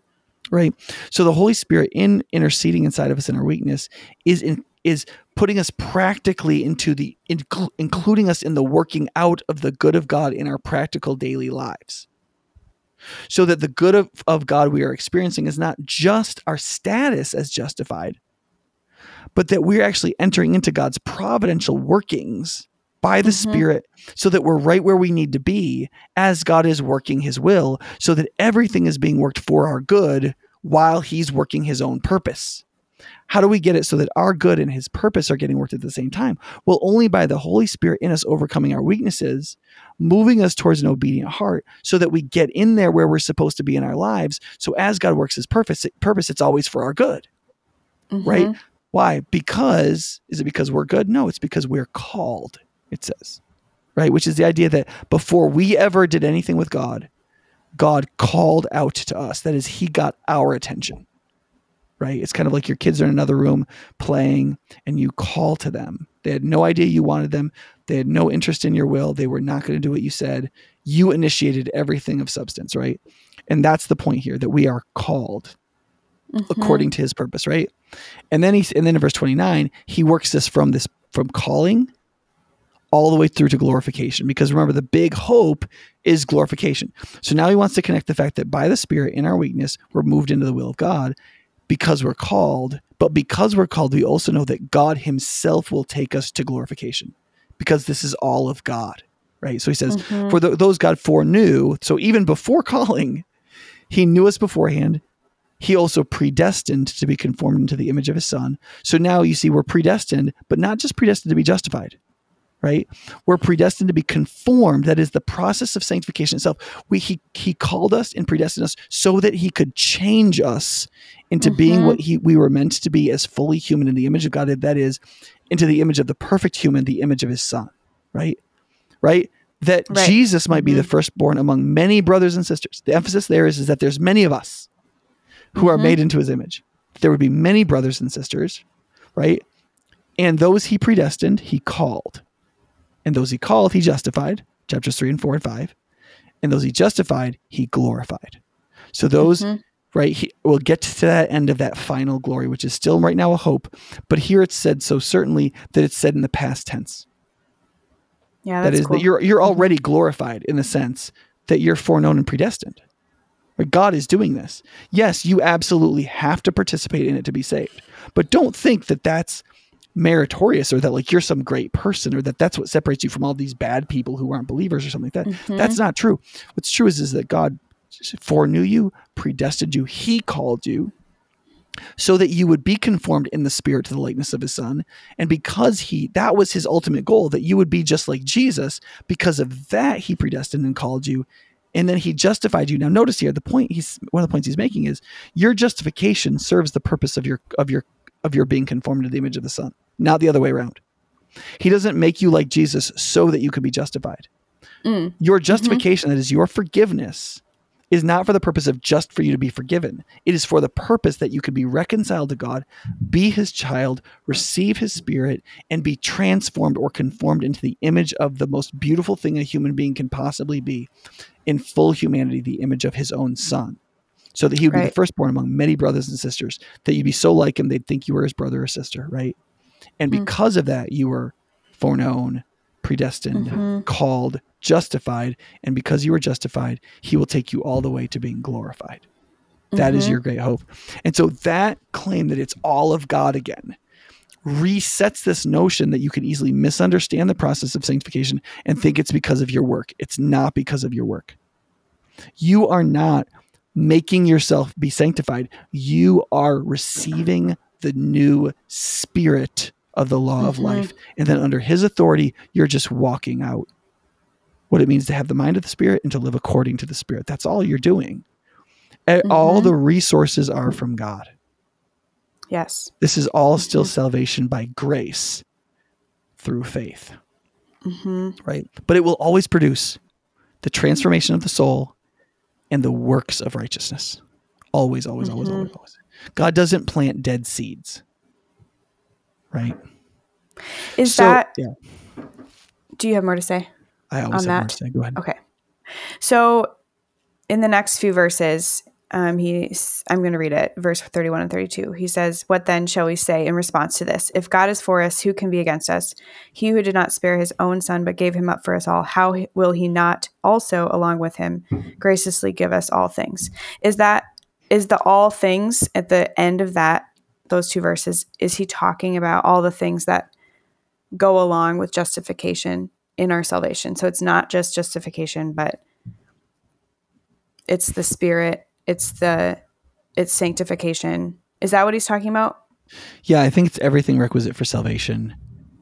Right. So the Holy Spirit in interceding inside of us in our weakness is in, is putting us practically into the inc- including us in the working out of the good of God in our practical daily lives. So that the good of, of God we are experiencing is not just our status as justified, but that we're actually entering into God's providential workings by the mm-hmm. Spirit so that we're right where we need to be as God is working His will, so that everything is being worked for our good while He's working His own purpose. How do we get it so that our good and his purpose are getting worked at the same time? Well, only by the Holy Spirit in us overcoming our weaknesses, moving us towards an obedient heart so that we get in there where we're supposed to be in our lives. So as God works his purpose, purpose it's always for our good. Mm-hmm. Right? Why? Because is it because we're good? No, it's because we're called, it says. Right? Which is the idea that before we ever did anything with God, God called out to us. That is, he got our attention right? It's kind of like your kids are in another room playing and you call to them. They had no idea you wanted them. They had no interest in your will. They were not going to do what you said. You initiated everything of substance, right? And that's the point here that we are called mm-hmm. according to his purpose, right? And then he and then in verse 29, he works this from this from calling all the way through to glorification because remember the big hope is glorification. So now he wants to connect the fact that by the spirit in our weakness we're moved into the will of God because we're called, but because we're called, we also know that God Himself will take us to glorification because this is all of God, right? So He says, mm-hmm. For the, those God foreknew, so even before calling, He knew us beforehand. He also predestined to be conformed into the image of His Son. So now you see, we're predestined, but not just predestined to be justified right? We're predestined to be conformed. That is the process of sanctification itself. We he he called us and predestined us so that he could change us into mm-hmm. being what he we were meant to be as fully human in the image of God. That is, into the image of the perfect human, the image of his son. Right, right. That right. Jesus might mm-hmm. be the mm-hmm. firstborn among many brothers and sisters. The emphasis there is, is that there's many of us who mm-hmm. are made into his image. There would be many brothers and sisters, right? And those he predestined, he called and those he called, he justified, chapters 3 and 4 and 5. And those he justified, he glorified. So those, mm-hmm. right, he, we'll get to that end of that final glory, which is still right now a hope. But here it's said so certainly that it's said in the past tense. Yeah, that is cool. that you're you're already glorified in the sense that you're foreknown and predestined. Right? God is doing this. Yes, you absolutely have to participate in it to be saved, but don't think that that's meritorious or that like you're some great person or that that's what separates you from all these bad people who aren't believers or something like that. Mm-hmm. That's not true. What's true is, is that God foreknew you, predestined you, He called you so that you would be conformed in the spirit to the likeness of his son and because he that was his ultimate goal that you would be just like jesus because of that he predestined and called you and then he justified you now notice here the point he's one of the points he's making is your justification serves the purpose of your of your of your being conformed to the image of the son not the other way around he doesn't make you like jesus so that you could be justified mm. your mm-hmm. justification mm-hmm. that is your forgiveness is not for the purpose of just for you to be forgiven. It is for the purpose that you could be reconciled to God, be his child, receive his spirit, and be transformed or conformed into the image of the most beautiful thing a human being can possibly be in full humanity, the image of his own son. So that he would right. be the firstborn among many brothers and sisters, that you'd be so like him, they'd think you were his brother or sister, right? And mm because of that, you were foreknown, predestined, mm-hmm. called, justified, and because you were justified, he will take you all the way to being glorified. That mm-hmm. is your great hope. And so that claim that it's all of God again resets this notion that you can easily misunderstand the process of sanctification and think it's because of your work. It's not because of your work. You are not making yourself be sanctified. You are receiving the new spirit of the law mm-hmm. of life. And then under his authority, you're just walking out what it means to have the mind of the Spirit and to live according to the Spirit. That's all you're doing. Mm-hmm. All the resources are from God. Yes. This is all mm-hmm. still salvation by grace through faith. Mm-hmm. Right? But it will always produce the transformation of the soul and the works of righteousness. Always, always, always, always, mm-hmm. always. God doesn't plant dead seeds. Right? Is so, that. Yeah. Do you have more to say? I always have that? more to say. Go ahead. Okay. So in the next few verses, um, he's I'm going to read it, verse 31 and 32. He says, What then shall we say in response to this? If God is for us, who can be against us? He who did not spare his own son, but gave him up for us all, how will he not also, along with him, graciously give us all things? Is that, is the all things at the end of that, those two verses, is he talking about all the things that go along with justification? in our salvation. So it's not just justification, but it's the spirit, it's the it's sanctification. Is that what he's talking about? Yeah, I think it's everything requisite for salvation.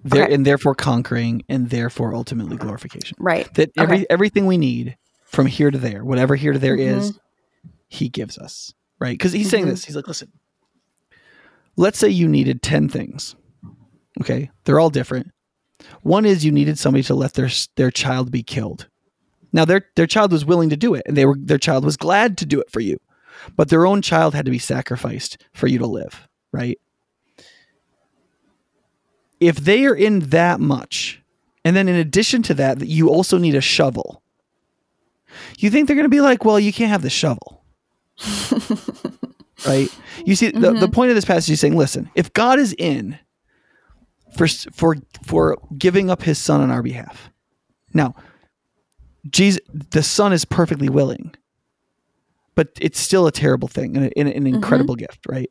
There okay. and therefore conquering and therefore ultimately glorification. Right. That every okay. everything we need from here to there, whatever here to there mm-hmm. is, he gives us. Right? Because he's mm-hmm. saying this. He's like, listen, let's say you needed 10 things. Okay. They're all different. One is you needed somebody to let their their child be killed. Now their their child was willing to do it, and they were their child was glad to do it for you, but their own child had to be sacrificed for you to live, right? If they are in that much, and then in addition to that, that you also need a shovel. You think they're going to be like, well, you can't have the shovel. Right? You see, mm-hmm. the, the mm-hmm. point of this passage is saying, listen, if God is in, for for for giving up his son on our behalf. Now, Jesus, the son is perfectly willing, but it's still a terrible thing and an, an incredible mm-hmm. gift, right?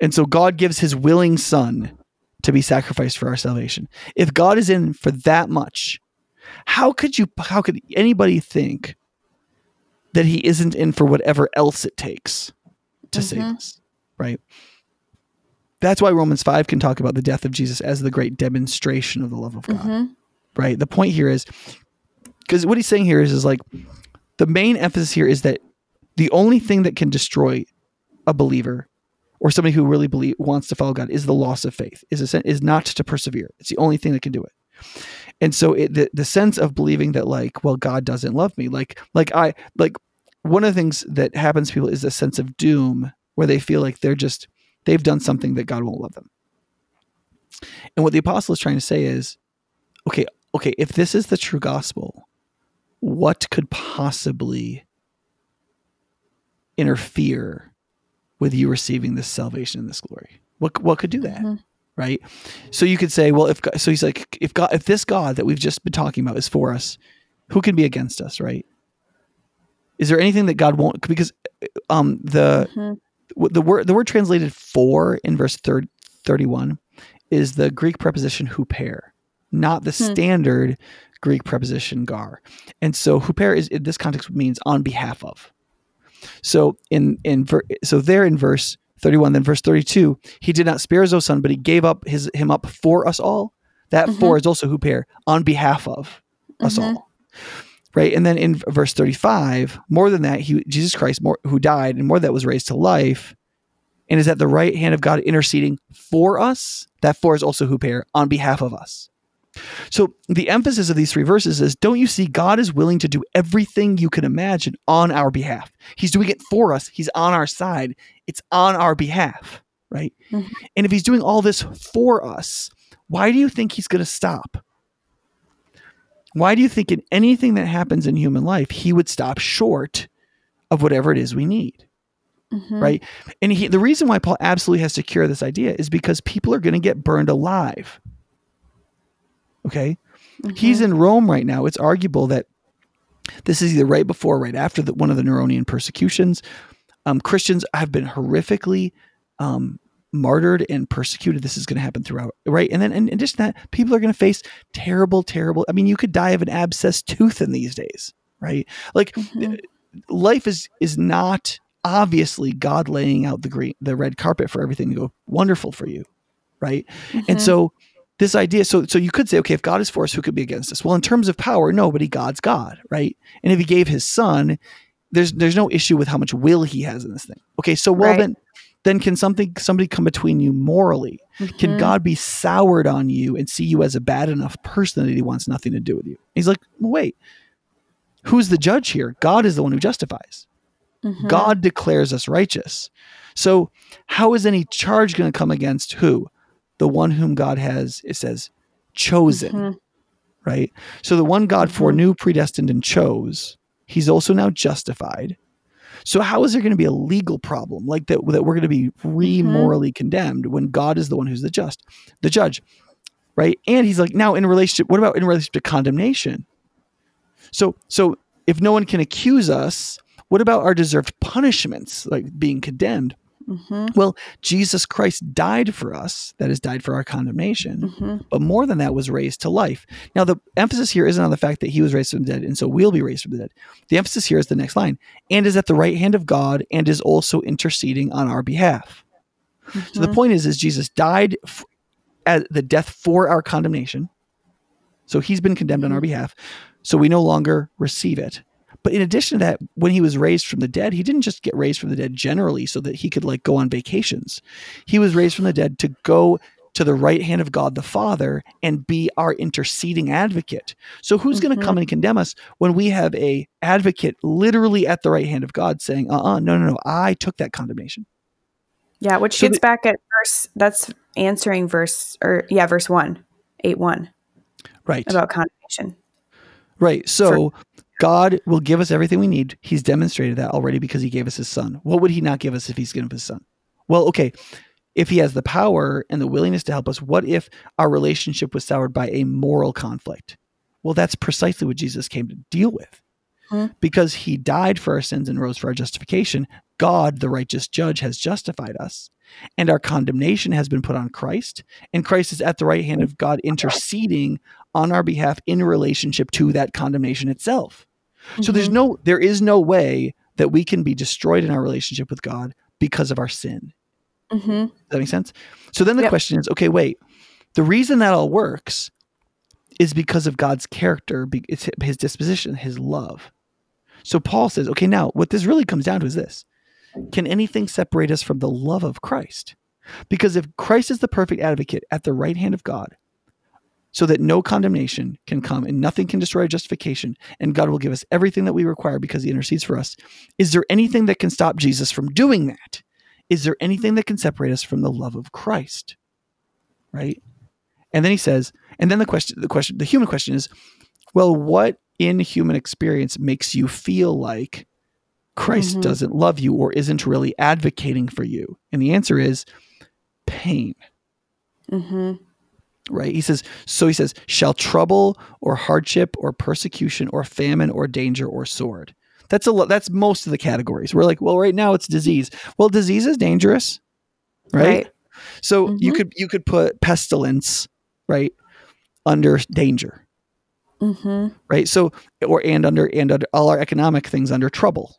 And so God gives his willing son to be sacrificed for our salvation. If God is in for that much, how could you how could anybody think that he isn't in for whatever else it takes to mm-hmm. save us, right? That's why Romans 5 can talk about the death of Jesus as the great demonstration of the love of God. Mm-hmm. Right? The point here is because what he's saying here is is like the main emphasis here is that the only thing that can destroy a believer or somebody who really believe wants to follow God is the loss of faith. Is a, is not to persevere. It's the only thing that can do it. And so it, the the sense of believing that like well God doesn't love me like like I like one of the things that happens to people is a sense of doom where they feel like they're just they've done something that God won't love them. And what the apostle is trying to say is, okay, okay, if this is the true gospel, what could possibly interfere with you receiving this salvation and this glory? What what could do that? Mm-hmm. Right? So you could say, well, if so he's like if God if this God that we've just been talking about is for us, who can be against us, right? Is there anything that God won't because um the mm-hmm the word the word translated for in verse 30, 31 is the Greek preposition huper, not the hmm. standard Greek preposition gar. And so huper is in this context means on behalf of. So in in so there in verse 31 then verse 32 he did not spare his own son but he gave up his him up for us all. That mm-hmm. for is also huper on behalf of us mm-hmm. all. Right? And then in verse 35 more than that he Jesus Christ more, who died and more that was raised to life and is at the right hand of God interceding for us. That for is also huper on behalf of us. So the emphasis of these three verses is don't you see God is willing to do everything you can imagine on our behalf. He's doing it for us. He's on our side. It's on our behalf, right? Mm-hmm. And if he's doing all this for us, why do you think he's going to stop? Why do you think in anything that happens in human life he would stop short of whatever it is we need? Mm-hmm. Right? And he, the reason why Paul absolutely has to cure this idea is because people are going to get burned alive Okay. Mm-hmm. He's in Rome right now. It's arguable that this is either right before or right after the, one of the Neronian persecutions. Um, Christians have been horrifically um, martyred and persecuted. This is going to happen throughout, right? And then, in addition to that, people are going to face terrible, terrible. I mean, you could die of an abscessed tooth in these days, right? Like, mm-hmm. life is is not obviously God laying out the green, the red carpet for everything to go wonderful for you, right? Mm-hmm. And so this idea. So so you could say okay if god is for us who could be against us? Well in terms of power nobody god's god right? And if he gave his son there's there's no issue with how much will he has in this thing. Okay so well right. then then can something somebody come between you morally? Mm-hmm. can god be soured on you and see you as a bad enough person that he wants nothing to do with you? He's like well, wait. Who's the judge here? God is the one who justifies. Mm-hmm. god declares us righteous. So how is any charge going to come against who the one whom God has, it says, chosen. Mm-hmm. Right? So the one God mm-hmm. foreknew, predestined, and chose, he's also now justified. So how is there going to be a legal problem like that that we're going to be re-morally mm-hmm. condemned when God is the one who's the just, the judge, right? And he's like, now in relationship, what about in relationship to condemnation? So so if no one can accuse us, what about our deserved punishments, like being condemned? Mm-hmm. Well, Jesus Christ died for us, that is, died for our condemnation, mm-hmm. but more than that, was raised to life. Now, the emphasis here isn't on the fact that he was raised from the dead, and so we'll be raised from the dead. The emphasis here is the next line and is at the right hand of God and is also interceding on our behalf. Mm-hmm. So the mm-hmm. point is, is Jesus died f- at the death for our condemnation. So he's been condemned on our mm-hmm. behalf. So we no longer receive it. But in addition to that, when he was raised from the dead, he didn't just get raised from the dead generally so that he could like go on vacations. He was raised from the dead to go to the right hand of God the Father and be our interceding advocate. So who's mm-hmm. going to come and condemn us when we have a advocate literally at the right hand of God saying, "Uh-uh, no, no, no, I took that condemnation." Yeah, which so gets back at verse that's answering verse or yeah, verse 1, 8 1. Right. About condemnation. Right. So For, God will give us everything we need. He's demonstrated that already because he gave us his son. What would he not give us if he's given his son? Well, okay, if he has the power and the willingness to help us, what if our relationship was soured by a moral conflict? Well, that's precisely what Jesus came to deal with. Hmm. Because he died for our sins and rose for our justification, God, the righteous judge, has justified us. And our condemnation has been put on Christ. And Christ is at the right hand of God interceding on our behalf in relationship to that condemnation itself. Mm-hmm. So there's mm-hmm. no there is no way that we can be destroyed in our relationship with God because of our sin. Mm-hmm. Does that make sense? So then the yep. question is, okay, wait. The reason that all works is because of God's character, it's his disposition, his love. So Paul says, okay, now what this really comes down to is this. Can anything separate us from the love of Christ? Because if Christ is the perfect advocate at the right hand of God, so that no condemnation can come and nothing can destroy our justification, and God will give us everything that we require because He intercedes for us. Is there anything that can stop Jesus from doing that? Is there anything that can separate us from the love of Christ? Right? And then he says, and then the question, the question, the human question is, well, what in human experience makes you feel like Christ mm-hmm. doesn't love you or isn't really advocating for you? And the answer is pain. Mm-hmm right? He says, so he says, shall trouble or hardship or persecution or famine or danger or sword. That's a lot. That's most of the categories. We're like, well, right now it's disease. Well, disease is dangerous, right? right. So mm-hmm. you could you could put pestilence, right, under danger. Mm-hmm. Right. So or and under and under all our economic things under trouble.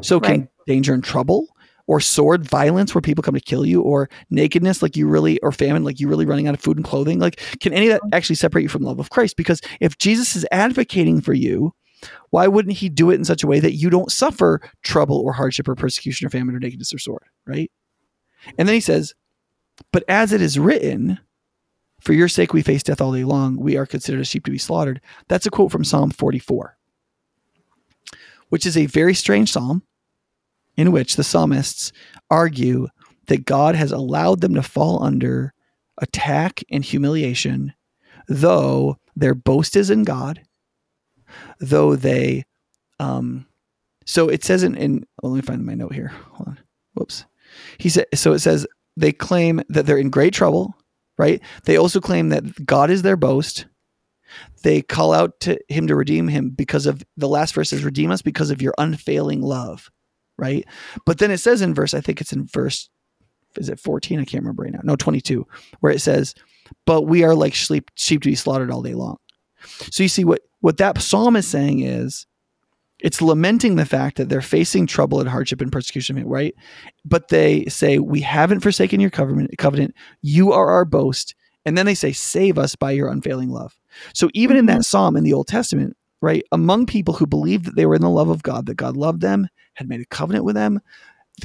So can right. danger and trouble or sword violence where people come to kill you or nakedness like you really or famine like you really running out of food and clothing like can any of that actually separate you from love of Christ because if Jesus is advocating for you why wouldn't he do it in such a way that you don't suffer trouble or hardship or persecution or famine or nakedness or sword, right? And then he says, But as it is written, for your sake we face death all day long, we are considered a sheep to be slaughtered. That's a quote from Psalm 44, which is a very strange psalm in which the psalmists argue that God has allowed them to fall under attack and humiliation, though their boast is in God though they um so it says in, in oh, let me find my note here. Hold on. Whoops. He said so it says they claim that they're in great trouble right? They also claim that god is their boast. They call out to him to redeem him because of the last verse says redeem us because of your unfailing love right but then it says in verse i think it's in verse is it 14 i can't remember right now no 22 where it says but we are like sheep sheep to be slaughtered all day long so you see what what that psalm is saying is it's lamenting the fact that they're facing trouble and hardship and persecution, right? But they say, We haven't forsaken your covenant, covenant. You are our boast. And then they say, Save us by your unfailing love. So even in that mm-hmm. psalm in the Old Testament, right, among people who believed that they were in the love of God, that God loved them, had made a covenant with them,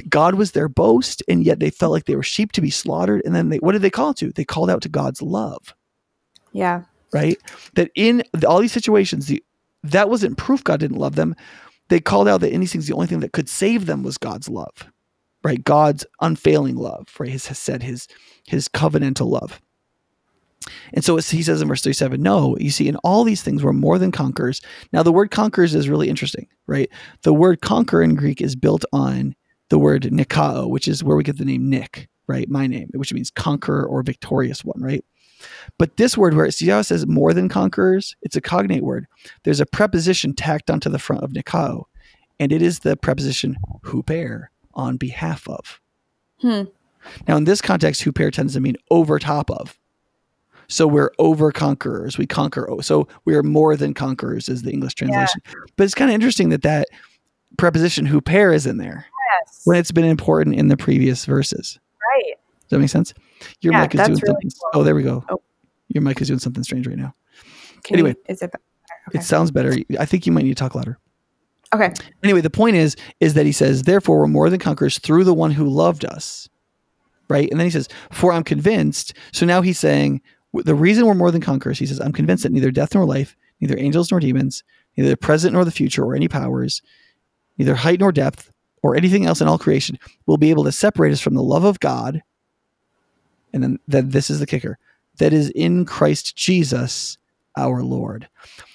God was their boast, and yet they felt like they were sheep to be slaughtered. And then they, what did they call to? They called out to God's love. Yeah right? That in all these situations, the, that wasn't proof God didn't love them. They called out that in these things, the only thing that could save them was God's love, right? God's unfailing love, right? His has said his his covenantal love. And so he says in verse 37, no, you see, in all these things, we're more than conquerors. Now, the word conquerors is really interesting, right? The word conquer in Greek is built on the word nikao, which is where we get the name Nick, right? My name, which means conqueror or victorious one, right? But this word, where it, see how it says more than conquerors, it's a cognate word. There's a preposition tacked onto the front of Nikao, and it is the preposition huper, on behalf of. Hmm. Now, in this context, huper tends to mean over top of. So we're over conquerors. We conquer. So we are more than conquerors, is the English translation. Yeah. But it's kind of interesting that that preposition huper is in there yes. when it's been important in the previous verses. Right. Does that make sense? Your yeah, mic is doing really something. Cool. Oh, there we go. Oh. Your mic is doing something strange right now. Can anyway, you, is it? Okay. It sounds better. I think you might need to talk louder. Okay. Anyway, the point is, is that he says, therefore, we're more than conquerors through the one who loved us. Right. And then he says, for I'm convinced. So now he's saying, the reason we're more than conquerors, he says, I'm convinced that neither death nor life, neither angels nor demons, neither the present nor the future or any powers, neither height nor depth or anything else in all creation will be able to separate us from the love of God and then that this is the kicker that is in Christ Jesus our Lord.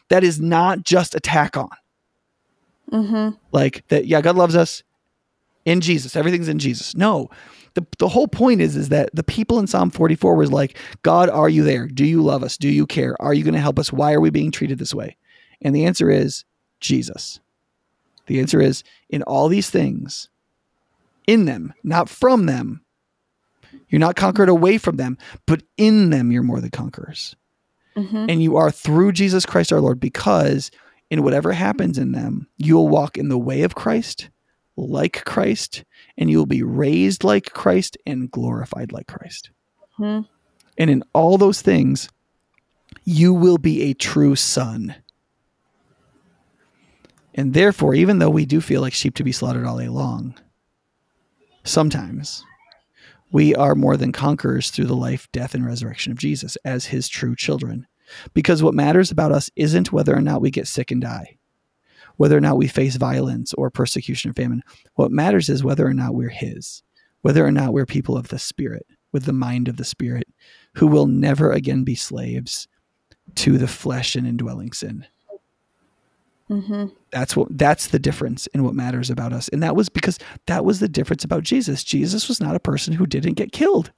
That is not just a tack on. Mm-hmm. Like that, yeah, God loves us in Jesus. Everything's in Jesus. No, the, the whole point is is that the people in Psalm 44 was like, God, are you there? Do you love us? Do you care? Are you going to help us? Why are we being treated this way? And the answer is Jesus. The answer is in all these things, in them, not from them, you're not conquered away from them, but in them you're more than conquerors. Mm-hmm. And you are through Jesus Christ our Lord because in whatever happens in them, you'll walk in the way of Christ, like Christ, and you'll be raised like Christ and glorified like Christ. Mm-hmm. And in all those things, you will be a true son. And therefore, even though we do feel like sheep to be slaughtered all day long, sometimes we are more than conquerors through the life, death, and resurrection of Jesus as his true children. Because what matters about us isn't whether or not we get sick and die, whether or not we face violence or persecution or famine. What matters is whether or not we're his, whether or not we're people of the Spirit, with the mind of the Spirit, who will never again be slaves to the flesh and indwelling sin. Mm-hmm. That's what that's the difference in what matters about us. And that was because that was the difference about Jesus. Jesus was not a person who didn't get killed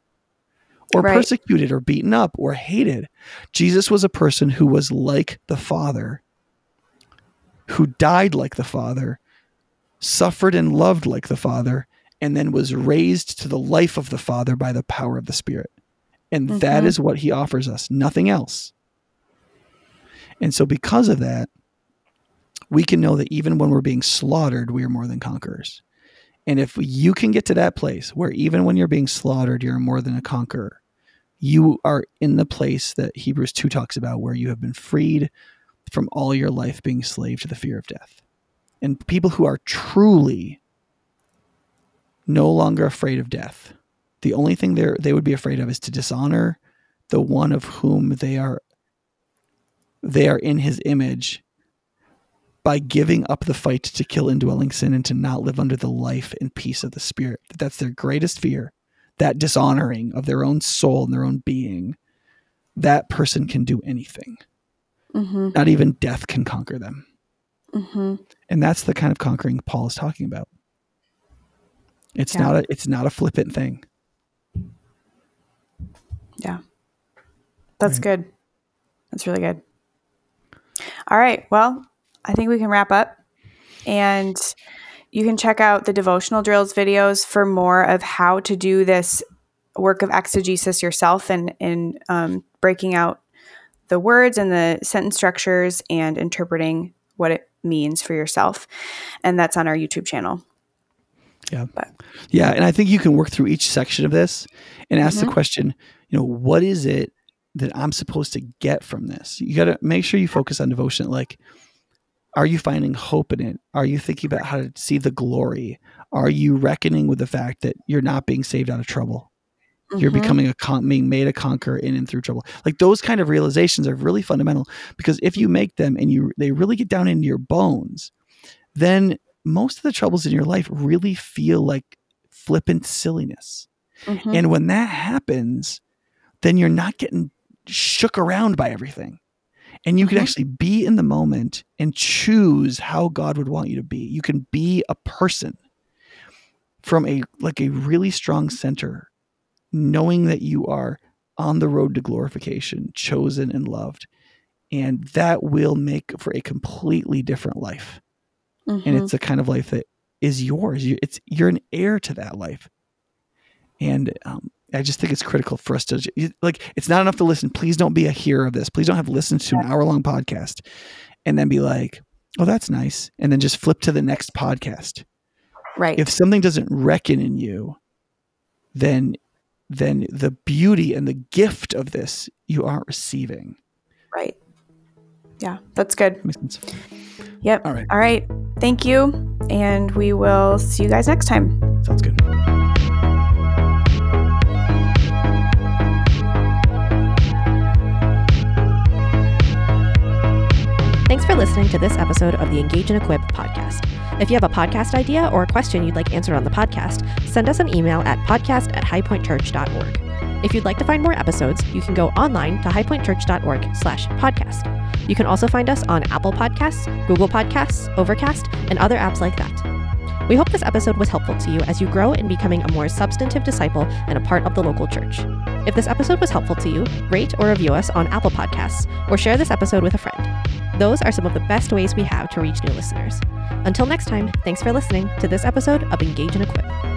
or right. persecuted or beaten up or hated. Jesus was a person who was like the Father, who died like the Father, suffered and loved like the Father, and then was raised to the life of the Father by the power of the Spirit. And mm-hmm. that is what he offers us, nothing else. And so, because of that, we can know that even when we're being slaughtered, we are more than conquerors. And if you can get to that place where even when you're being slaughtered, you're more than a conqueror, you are in the place that Hebrews 2 talks about, where you have been freed from all your life being slave to the fear of death. And people who are truly no longer afraid of death, the only thing they they would be afraid of is to dishonor the one of whom they are they are in his image by giving up the fight to kill indwelling sin and to not live under the life and peace of the spirit. That's their greatest fear. That dishonoring of their own soul and their own being. That person can do anything. Mm-hmm. Not even death can conquer them. Mm-hmm. And that's the kind of conquering Paul is talking about. It's yeah. not a it's not a flippant thing. Yeah. That's right. good. That's really good. All right. Well, I think we can wrap up. And you can check out the devotional drills videos for more of how to do this work of exegesis yourself and, in um, breaking out the words and the sentence structures and interpreting what it means for yourself. And that's on our YouTube channel. Yeah. But. Yeah. And I think you can work through each section of this and ask mm-hmm. the question, you know, what is it that I'm supposed to get from this? You got to make sure you focus on devotion. Like, are you finding hope in it? Are you thinking about how to see the glory? Are you reckoning with the fact that you're not being saved out of trouble? Mm-hmm. You're becoming a con- being made a conqueror in and through trouble. Like those kind of realizations are really fundamental because if you make them and you they really get down into your bones, then most of the troubles in your life really feel like flippant silliness. Mm-hmm. And when that happens, then you're not getting shook around by everything. And you can mm-hmm. actually be in the moment and choose how God would want you to be. You can be a person from a like a really strong center, knowing that you are on the road to glorification, chosen and loved. And that will make for a completely different life. Mm-hmm. And it's a kind of life that is yours. You, it's you're an heir to that life. And um, I just think it's critical for us to like. It's not enough to listen. Please don't be a hearer of this. Please don't have listened to an hour long podcast and then be like, "Oh, that's nice," and then just flip to the next podcast. Right. If something doesn't reckon in you, then then the beauty and the gift of this you aren't receiving. Right. Yeah, that's good. Makes sense. Yep. All right. All right. Thank you. And we will see you guys next time. Sounds good. For listening to this episode of the Engage and Equip podcast. If you have a podcast idea or a question you'd like answered on the podcast, send us an email at podcast at highpointchurch.org. If you'd like to find more episodes, you can go online to highpointchurch.org slash podcast. You can also find us on Apple Podcasts, Google Podcasts, Overcast, and other apps like that. We hope this episode was helpful to you as you grow in becoming a more substantive disciple and a part of the local church. If this episode was helpful to you, rate or review us on Apple Podcasts or share this episode with a friend. Those are some of the best ways we have to reach new listeners. Until next time, thanks for listening to this episode of Engage and Equip.